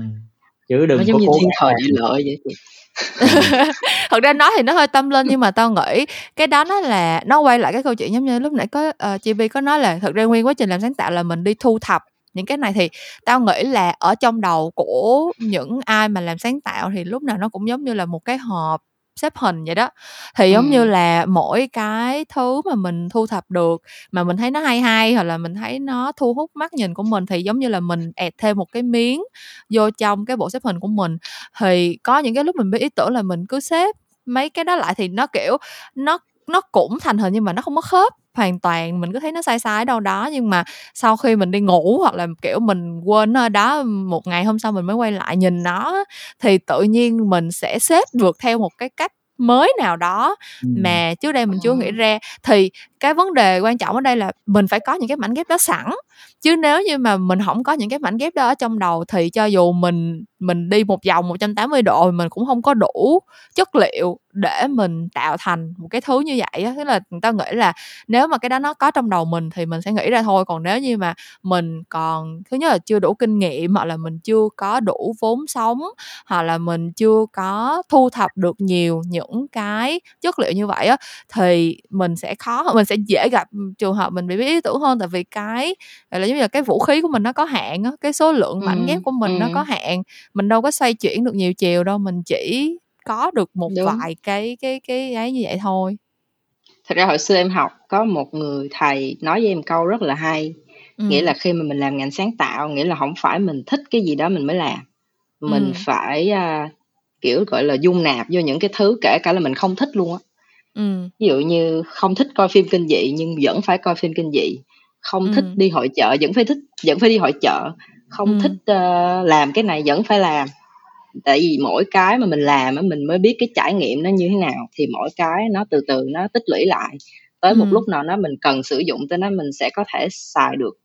chứ đừng nó giống có như thiên thời địa lợi vậy chị <laughs> thật ra nói thì nó hơi tâm linh nhưng mà tao nghĩ cái đó nó là nó quay lại cái câu chuyện giống như lúc nãy có uh, chị Bi có nói là thật ra nguyên quá trình làm sáng tạo là mình đi thu thập những cái này thì tao nghĩ là ở trong đầu của những ai mà làm sáng tạo thì lúc nào nó cũng giống như là một cái hộp xếp hình vậy đó. Thì giống ừ. như là mỗi cái thứ mà mình thu thập được mà mình thấy nó hay hay hoặc là mình thấy nó thu hút mắt nhìn của mình thì giống như là mình ẹt thêm một cái miếng vô trong cái bộ xếp hình của mình. Thì có những cái lúc mình biết ý tưởng là mình cứ xếp mấy cái đó lại thì nó kiểu nó nó cũng thành hình nhưng mà nó không có khớp hoàn toàn mình cứ thấy nó sai sai đâu đó nhưng mà sau khi mình đi ngủ hoặc là kiểu mình quên ở đó một ngày hôm sau mình mới quay lại nhìn nó thì tự nhiên mình sẽ xếp được theo một cái cách mới nào đó mà trước đây mình chưa nghĩ ra. Thì cái vấn đề quan trọng ở đây là mình phải có những cái mảnh ghép đó sẵn. Chứ nếu như mà mình không có những cái mảnh ghép đó ở trong đầu thì cho dù mình mình đi một vòng 180 độ mình cũng không có đủ chất liệu để mình tạo thành một cái thứ như vậy á. Tức là người ta nghĩ là nếu mà cái đó nó có trong đầu mình thì mình sẽ nghĩ ra thôi. Còn nếu như mà mình còn, thứ nhất là chưa đủ kinh nghiệm hoặc là mình chưa có đủ vốn sống hoặc là mình chưa có thu thập được nhiều những cái chất liệu như vậy á, thì mình sẽ khó, mình sẽ dễ gặp trường hợp mình bị bí ý tưởng hơn tại vì cái là giống như là cái vũ khí của mình nó có hạn á cái số lượng mảnh ghép của mình ừ. nó có hạn mình đâu có xoay chuyển được nhiều chiều đâu mình chỉ có được một Đúng. vài cái cái cái ấy như vậy thôi thật ra hồi xưa em học có một người thầy nói với em câu rất là hay ừ. nghĩa là khi mà mình làm ngành sáng tạo nghĩa là không phải mình thích cái gì đó mình mới làm mình ừ. phải uh, kiểu gọi là dung nạp vô những cái thứ kể cả là mình không thích luôn á ừ. ví dụ như không thích coi phim kinh dị nhưng vẫn phải coi phim kinh dị không ừ. thích đi hội chợ vẫn phải thích vẫn phải đi hội chợ không ừ. thích uh, làm cái này vẫn phải làm tại vì mỗi cái mà mình làm á mình mới biết cái trải nghiệm nó như thế nào thì mỗi cái nó từ từ nó tích lũy lại tới một ừ. lúc nào nó mình cần sử dụng tới nó mình sẽ có thể xài được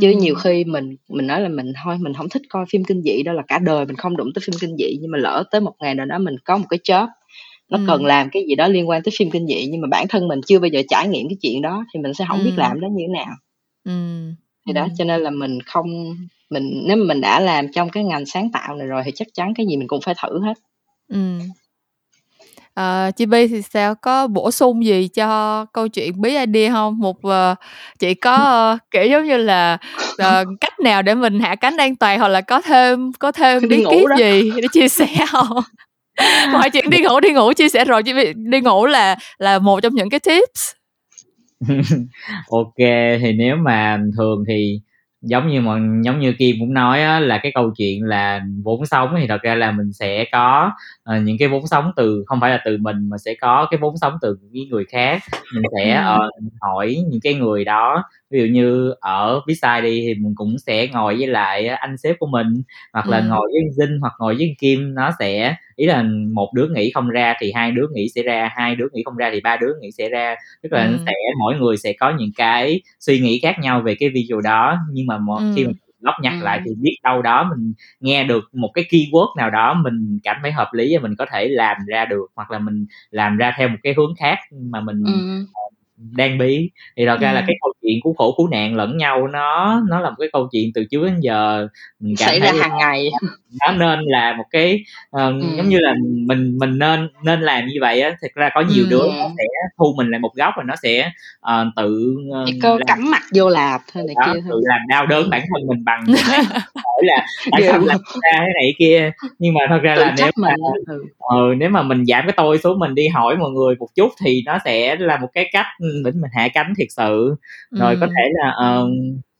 chứ ừ. nhiều khi mình mình nói là mình thôi mình không thích coi phim kinh dị đó là cả đời mình không đụng tới phim kinh dị nhưng mà lỡ tới một ngày nào đó mình có một cái job nó ừ. cần làm cái gì đó liên quan tới phim kinh dị nhưng mà bản thân mình chưa bao giờ trải nghiệm cái chuyện đó thì mình sẽ không ừ. biết làm đó như thế nào ừ. thì đó cho nên là mình không mình nếu mà mình đã làm trong cái ngành sáng tạo này rồi thì chắc chắn cái gì mình cũng phải thử hết ừ. À, chị Bi thì sao có bổ sung gì cho câu chuyện bí idea không? Một uh, chị có uh, <laughs> kiểu giống như là uh, cách nào để mình hạ cánh an toàn hoặc là có thêm có thêm bí kíp gì để chia sẻ không? Mọi chuyện đi ngủ đi ngủ chia sẻ rồi đi ngủ là là một trong những cái tips. <laughs> ok thì nếu mà thường thì giống như mà giống như Kim cũng nói á, là cái câu chuyện là vốn sống thì thật ra là mình sẽ có uh, những cái vốn sống từ không phải là từ mình mà sẽ có cái vốn sống từ những người khác mình sẽ uh, hỏi những cái người đó ví dụ như ở Vietside đi thì mình cũng sẽ ngồi với lại anh sếp của mình hoặc là ừ. ngồi với Dinh hoặc ngồi với Kim nó sẽ ý là một đứa nghỉ không ra thì hai đứa nghỉ sẽ ra hai đứa nghỉ không ra thì ba đứa nghỉ sẽ ra tức là ừ. sẽ mỗi người sẽ có những cái suy nghĩ khác nhau về cái video đó nhưng mà một, ừ. khi mà lóc nhặt ừ. lại thì biết đâu đó mình nghe được một cái keyword nào đó mình cảm thấy hợp lý và mình có thể làm ra được hoặc là mình làm ra theo một cái hướng khác mà mình ừ đang bí thì thật ra ừ. là cái câu chuyện của khổ cứu nạn lẫn nhau nó nó là một cái câu chuyện từ trước đến giờ. Mình cảm xảy thấy ra hàng ngày. nó nên là một cái uh, ừ. giống như là mình mình nên nên làm như vậy á. Thực ra có nhiều ừ. đứa nó sẽ thu mình lại một góc và nó sẽ uh, tự uh, làm, cắm mặt vô làm thôi này đó, kia tự làm đau đớn bản thân mình bằng <laughs> hỏi là tại sao làm ra thế này kia. Nhưng mà thật ra tự là nếu mà ừ. ừ, nếu mà mình giảm cái tôi xuống mình đi hỏi mọi người một chút thì nó sẽ là một cái cách để mình hạ cánh thiệt sự rồi ừ. có thể là uh,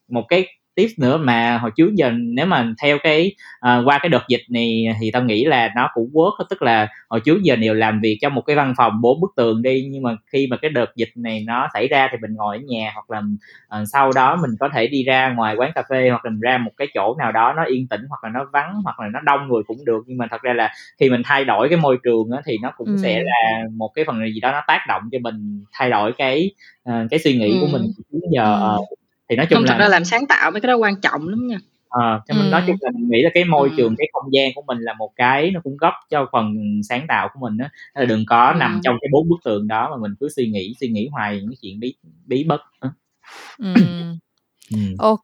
một cái tips nữa mà hồi trước giờ nếu mà theo cái uh, qua cái đợt dịch này thì tao nghĩ là nó cũng work tức là hồi trước giờ đều làm việc trong một cái văn phòng bốn bức tường đi nhưng mà khi mà cái đợt dịch này nó xảy ra thì mình ngồi ở nhà hoặc là uh, sau đó mình có thể đi ra ngoài quán cà phê hoặc là mình ra một cái chỗ nào đó nó yên tĩnh hoặc là nó vắng hoặc là nó đông người cũng được nhưng mà thật ra là khi mình thay đổi cái môi trường á, thì nó cũng ừ. sẽ là một cái phần gì đó nó tác động cho mình thay đổi cái uh, cái suy nghĩ ừ. của mình đến giờ ừ. uh, thì nói chung không, là ra làm sáng tạo mấy cái đó quan trọng lắm nha à, cho mình ừ. nói chung là mình nghĩ là cái môi ừ. trường cái không gian của mình là một cái nó cung cấp cho phần sáng tạo của mình đó là đừng có ừ. nằm trong cái bốn bức tường đó mà mình cứ suy nghĩ suy nghĩ hoài những cái chuyện bí bí bất ừ. <laughs> Ừm. OK.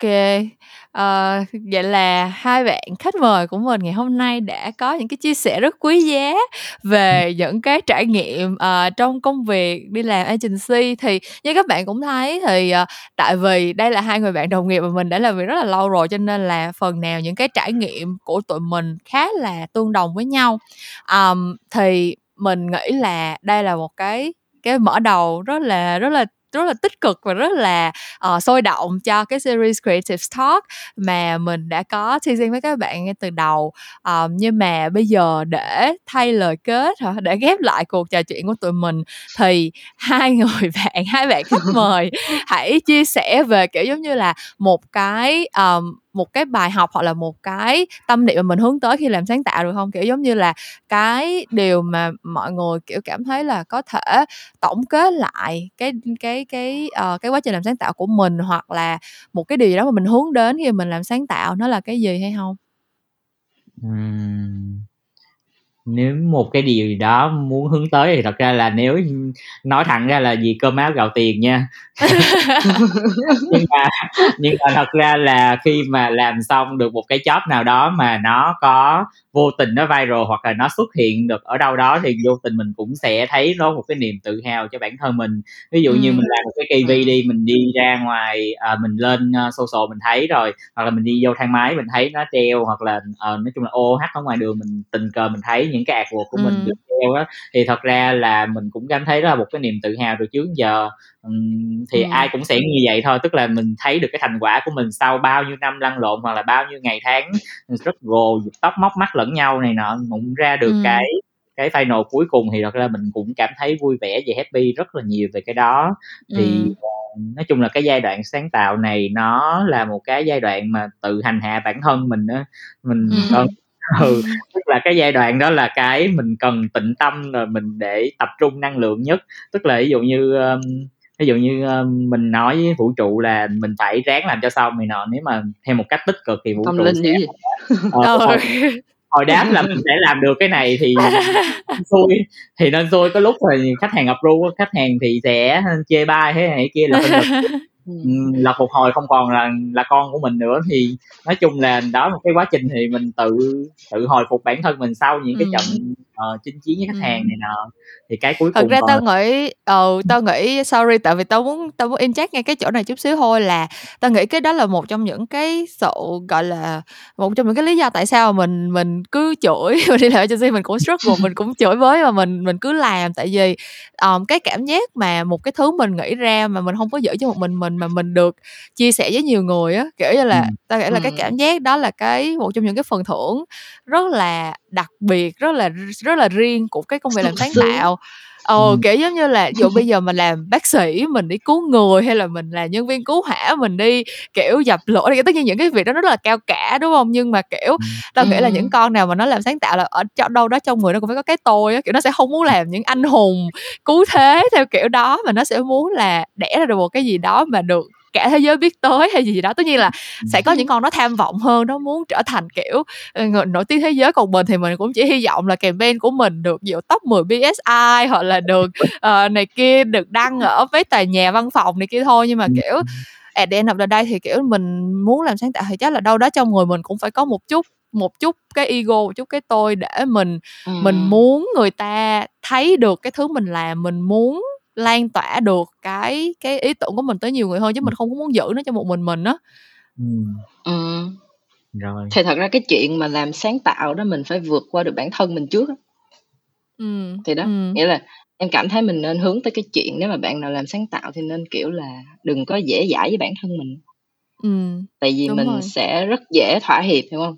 Ờ, vậy là hai bạn khách mời của mình ngày hôm nay đã có những cái chia sẻ rất quý giá về những cái trải nghiệm, ờ, trong công việc đi làm agency. Thì như các bạn cũng thấy thì, ờ, tại vì đây là hai người bạn đồng nghiệp mà mình đã làm việc rất là lâu rồi, cho nên là phần nào những cái trải nghiệm của tụi mình khá là tương đồng với nhau. Ờm, thì mình nghĩ là đây là một cái cái mở đầu rất là rất là rất là tích cực và rất là uh, sôi động cho cái series Creative Talk mà mình đã có teasing với các bạn ngay từ đầu. Um, nhưng mà bây giờ để thay lời kết hả để ghép lại cuộc trò chuyện của tụi mình thì hai <laughs> người bạn hai bạn khách mời <laughs> hãy chia sẻ về kiểu giống như là một cái um, một cái bài học hoặc là một cái tâm niệm mà mình hướng tới khi làm sáng tạo được không? Kiểu giống như là cái điều mà mọi người kiểu cảm thấy là có thể tổng kết lại cái cái cái uh, cái quá trình làm sáng tạo của mình hoặc là một cái điều gì đó mà mình hướng đến khi mình làm sáng tạo nó là cái gì hay không? Uhm nếu một cái điều gì đó muốn hướng tới thì thật ra là nếu nói thẳng ra là gì cơm áo gạo tiền nha. <laughs> Nhưng mà nhưng mà thật ra là khi mà làm xong được một cái job nào đó mà nó có vô tình nó viral hoặc là nó xuất hiện được ở đâu đó thì vô tình mình cũng sẽ thấy nó một cái niềm tự hào cho bản thân mình. Ví dụ như mình làm một cái KV đi mình đi ra ngoài à, mình lên uh, social mình thấy rồi hoặc là mình đi vô thang máy mình thấy nó treo hoặc là uh, nói chung là ô hát ở ngoài đường mình tình cờ mình thấy những cái artwork của mình được treo á thì thật ra là mình cũng cảm thấy đó là một cái niềm tự hào từ trước giờ um, thì ừ. ai cũng sẽ như vậy thôi tức là mình thấy được cái thành quả của mình sau bao nhiêu năm lăn lộn hoặc là bao nhiêu ngày tháng rất gồ tóc móc mắt lẫn nhau này nọ cũng ra được ừ. cái cái final cuối cùng thì thật ra mình cũng cảm thấy vui vẻ và happy rất là nhiều về cái đó thì ừ. uh, nói chung là cái giai đoạn sáng tạo này nó là một cái giai đoạn mà tự hành hạ bản thân mình đó mình ừ. <laughs> ừ tức là cái giai đoạn đó là cái mình cần tịnh tâm rồi mình để tập trung năng lượng nhất. Tức là ví dụ như um, ví dụ như uh, mình nói với vũ trụ là mình phải ráng làm cho xong này nọ nếu mà theo một cách tích cực thì vũ Tâm trụ linh sẽ <laughs> ờ, hồi, hồi đáp là mình sẽ làm được cái này thì <laughs> xui thì nên xui. Có lúc thì khách hàng approve khách hàng thì sẽ chê bai thế này kia là là phục hồi không còn là là con của mình nữa thì nói chung là đó một cái quá trình thì mình tự tự hồi phục bản thân mình sau những cái trận uh, chinh chiến với khách hàng này nọ. Thì cái cuối thật cùng ra tao nghĩ ờ tao nghĩ sorry tại vì tao muốn tao muốn inject ngay cái chỗ này chút xíu thôi là tao nghĩ cái đó là một trong những cái sự gọi là một trong những cái lý do tại sao mình mình cứ chửi <laughs> mình đi làm agency mình cũng struggle mình cũng chửi với và mình mình cứ làm. Tại vì um, cái cảm giác mà một cái thứ mình nghĩ ra mà mình không có giữ cho một mình mình mà mình được chia sẻ với nhiều người á. Kiểu như là ừ. tao nghĩ là cái cảm giác đó là cái một trong những cái phần thưởng rất là đặc biệt rất là rất là riêng của cái công việc làm sáng tạo ồ kiểu giống như là dụ <laughs> bây giờ mình làm bác sĩ mình đi cứu người hay là mình là nhân viên cứu hỏa mình đi kiểu dập lửa thì tất nhiên những cái việc đó rất là cao cả đúng không? Nhưng mà kiểu tao nghĩ là những con nào mà nó làm sáng tạo là ở đâu đó trong người nó cũng phải có cái tôi á kiểu nó sẽ không muốn làm những anh hùng cứu thế theo kiểu đó mà nó sẽ muốn là đẻ ra được một cái gì đó mà được cả thế giới biết tới hay gì đó. Tất nhiên là sẽ có những con nó tham vọng hơn nó muốn trở thành kiểu ờ, người nổi tiếng thế giới. Còn mình thì mình cũng chỉ hy vọng là campaign của mình được dụ top 10 BSI hoặc là được uh, này kia được đăng ở mấy tòa nhà văn phòng này kia thôi. Nhưng mà kiểu at the end of the day thì kiểu mình muốn làm sáng tạo thì chắc là đâu đó trong người mình cũng phải có một chút một chút cái ego một chút cái tôi để mình ừ. mình muốn người ta thấy được cái thứ mình làm mình muốn lan tỏa được cái cái ý tưởng của mình tới nhiều người hơn chứ mình không có muốn giữ nó cho một mình mình á ừ. ừ. rồi thì thật ra cái chuyện mà làm sáng tạo đó mình phải vượt qua được bản thân mình trước á ừ. thì đó ừ. nghĩa là em cảm thấy mình nên hướng tới cái chuyện nếu mà bạn nào làm sáng tạo thì nên kiểu là đừng có dễ dãi với bản thân mình ừ. tại vì mình rồi. sẽ rất dễ thỏa hiệp hiểu không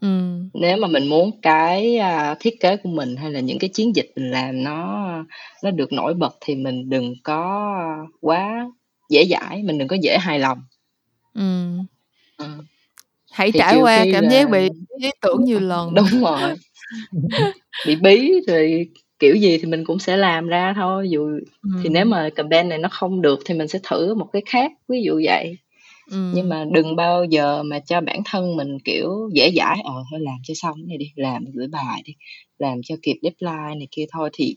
Ừm. Nếu mà mình muốn cái, a, thiết kế của mình hay là những cái chiến dịch mình làm nó nó được nổi bật thì mình đừng có quá dễ dãi, mình đừng có dễ hài lòng. Ừm. Ừm. Hãy Thì trải qua cảm là giác bị ý tưởng nhiều lần. <laughs> đúng rồi. <laughs> Bị bí rồi kiểu gì thì mình cũng sẽ làm ra thôi, dù thì nếu mà campaign này nó không được thì mình sẽ thử một cái khác, ví dụ vậy nhưng mà đừng bao giờ mà cho bản thân mình kiểu dễ dãi ờ thôi làm cho xong này đi làm gửi bài đi làm cho kịp deadline này kia thôi. Thì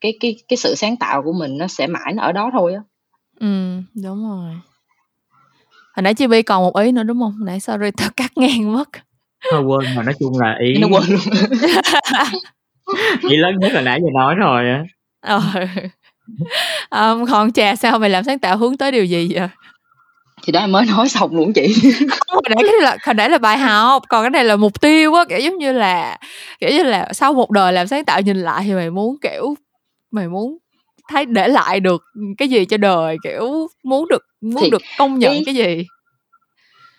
cái cái cái sự sáng tạo của mình nó sẽ mãi nó ở đó thôi á. Ừ đúng rồi. Hồi nãy chị bi còn một ý nữa đúng không? Nãy sorry <laughs> tao cắt ngang mất. Thôi quên mà nói chung là ý nó quên luôn. ý lớn nhất là nãy giờ nói rồi á. Ờ. <laughs> Um, còn trà sao mày làm sáng tạo hướng tới điều gì vậy thì đó em mới nói xong luôn chị. <laughs> Hồi nãy cái là hồi nãy là bài học còn cái này là mục tiêu á kiểu giống như là kiểu như là sau một đời làm sáng tạo nhìn lại thì mày muốn kiểu mày muốn thấy để lại được cái gì cho đời kiểu muốn được muốn thì được công nhận cái, cái gì?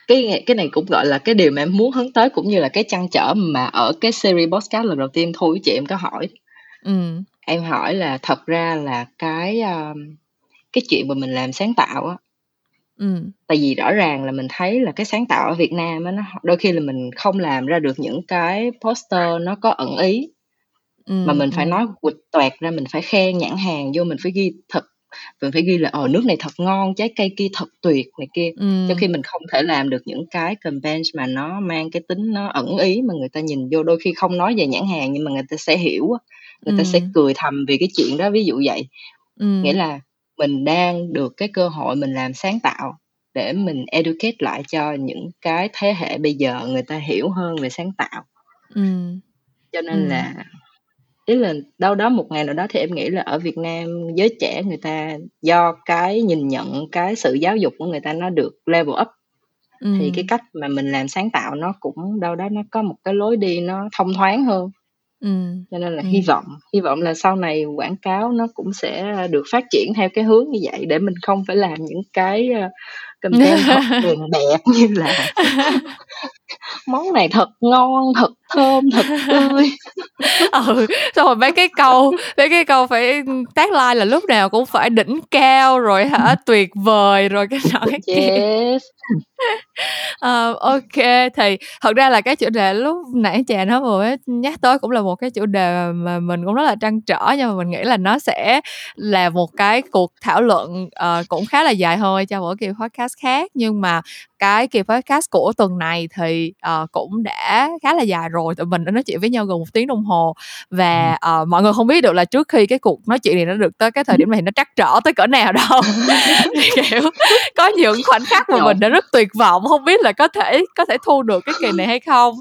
Cái cái này cũng gọi là cái điều mà em muốn hướng tới cũng như là cái trăn trở mà ở cái series podcast lần đầu tiên thôi chị em có hỏi. Ừ. em hỏi là thật ra là cái um, cái chuyện mà mình làm sáng tạo á Ừm. Tại vì rõ ràng là mình thấy là cái sáng tạo ở Việt Nam á, nó đôi khi là mình không làm ra được những cái poster nó có ẩn ý. Mà mình phải nói quịch toẹt ra, mình phải khen nhãn hàng vô, mình phải ghi thật mình phải ghi là, ờ, nước này thật ngon, trái cây kia thật tuyệt này kia. Trong khi mình không thể làm được những cái campaign mà nó mang cái tính nó ẩn ý mà người ta nhìn vô đôi khi không nói về nhãn hàng nhưng mà người ta sẽ hiểu người ta sẽ cười thầm vì cái chuyện đó, ví dụ vậy. Nghĩa là mình đang được cái cơ hội mình làm sáng tạo để mình educate lại cho những cái thế hệ bây giờ người ta hiểu hơn về sáng tạo ừ. cho nên ừ. là ý là đâu đó một ngày nào đó thì em nghĩ là ở Việt Nam giới trẻ người ta do cái nhìn nhận cái sự giáo dục của người ta nó được level up ừ. thì cái cách mà mình làm sáng tạo nó cũng đâu đó nó có một cái lối đi nó thông thoáng hơn Ừm, cho nên là hy vọng hy vọng là sau này quảng cáo nó cũng sẽ được phát triển theo cái hướng như vậy để mình không phải làm những cái, ơ, content <laughs> đèn đẹp như là <laughs> "Món này thật ngon, thật thơm, thật tươi." <laughs> Ừ, xong rồi mấy cái câu mấy cái câu phải, tagline là lúc nào cũng phải đỉnh cao rồi hả, tuyệt vời rồi cái nọ cái kia. Ờ, ô thì thật ra là cái chủ đề lúc nãy Trà nói vừa nhắc tới cũng là một cái chủ đề mà mình cũng rất là trăn trở nhưng mà mình nghĩ là nó sẽ là một cái cuộc thảo luận, ờ, cũng khá là dài hơi cho mỗi kỳ podcast khác. Nhưng mà cái kỳ podcast của tuần này thì, ờ, cũng đã khá là dài rồi, tụi mình đã nói chuyện với nhau gần một tiếng đồng hồ và, ờ, mọi người không biết được là trước khi cái cuộc nói chuyện này nó được tới cái thời điểm này nó trắc trở tới cỡ nào đâu. <laughs> <laughs> kiểu, có những khoảnh khắc mà mình đã rất tuyệt vọng không biết là có thể có thể thu được cái kỳ này hay không.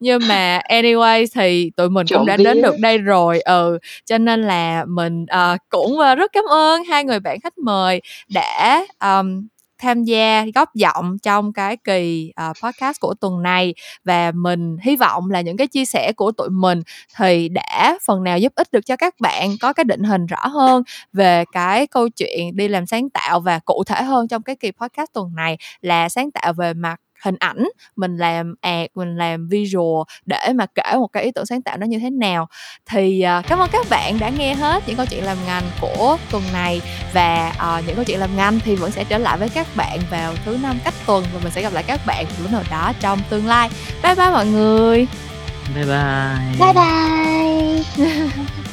Nhưng mà anyway thì tụi mình cũng đã đến được đây rồi ừ cho nên là mình uh, cũng uh, rất cảm ơn hai người bạn khách mời đã um, tham gia góp giọng trong cái kỳ uh, podcast của tuần này. Và mình hy vọng là những cái chia sẻ của tụi mình thì đã phần nào giúp ích được cho các bạn có cái định hình rõ hơn về cái câu chuyện đi làm sáng tạo và cụ thể hơn trong cái kỳ podcast tuần này là sáng tạo về mặt hình ảnh mình làm ad mình làm visual để mà kể một cái ý tưởng sáng tạo nó như thế nào. Thì uh, cảm ơn các bạn đã nghe hết những câu chuyện làm ngành của tuần này và uh, những câu chuyện làm ngành thì vẫn sẽ trở lại với các bạn vào thứ năm cách tuần và mình sẽ gặp lại các bạn lúc nào đó trong tương lai. Bye bye mọi người. Bye bye. Bye bye <laughs>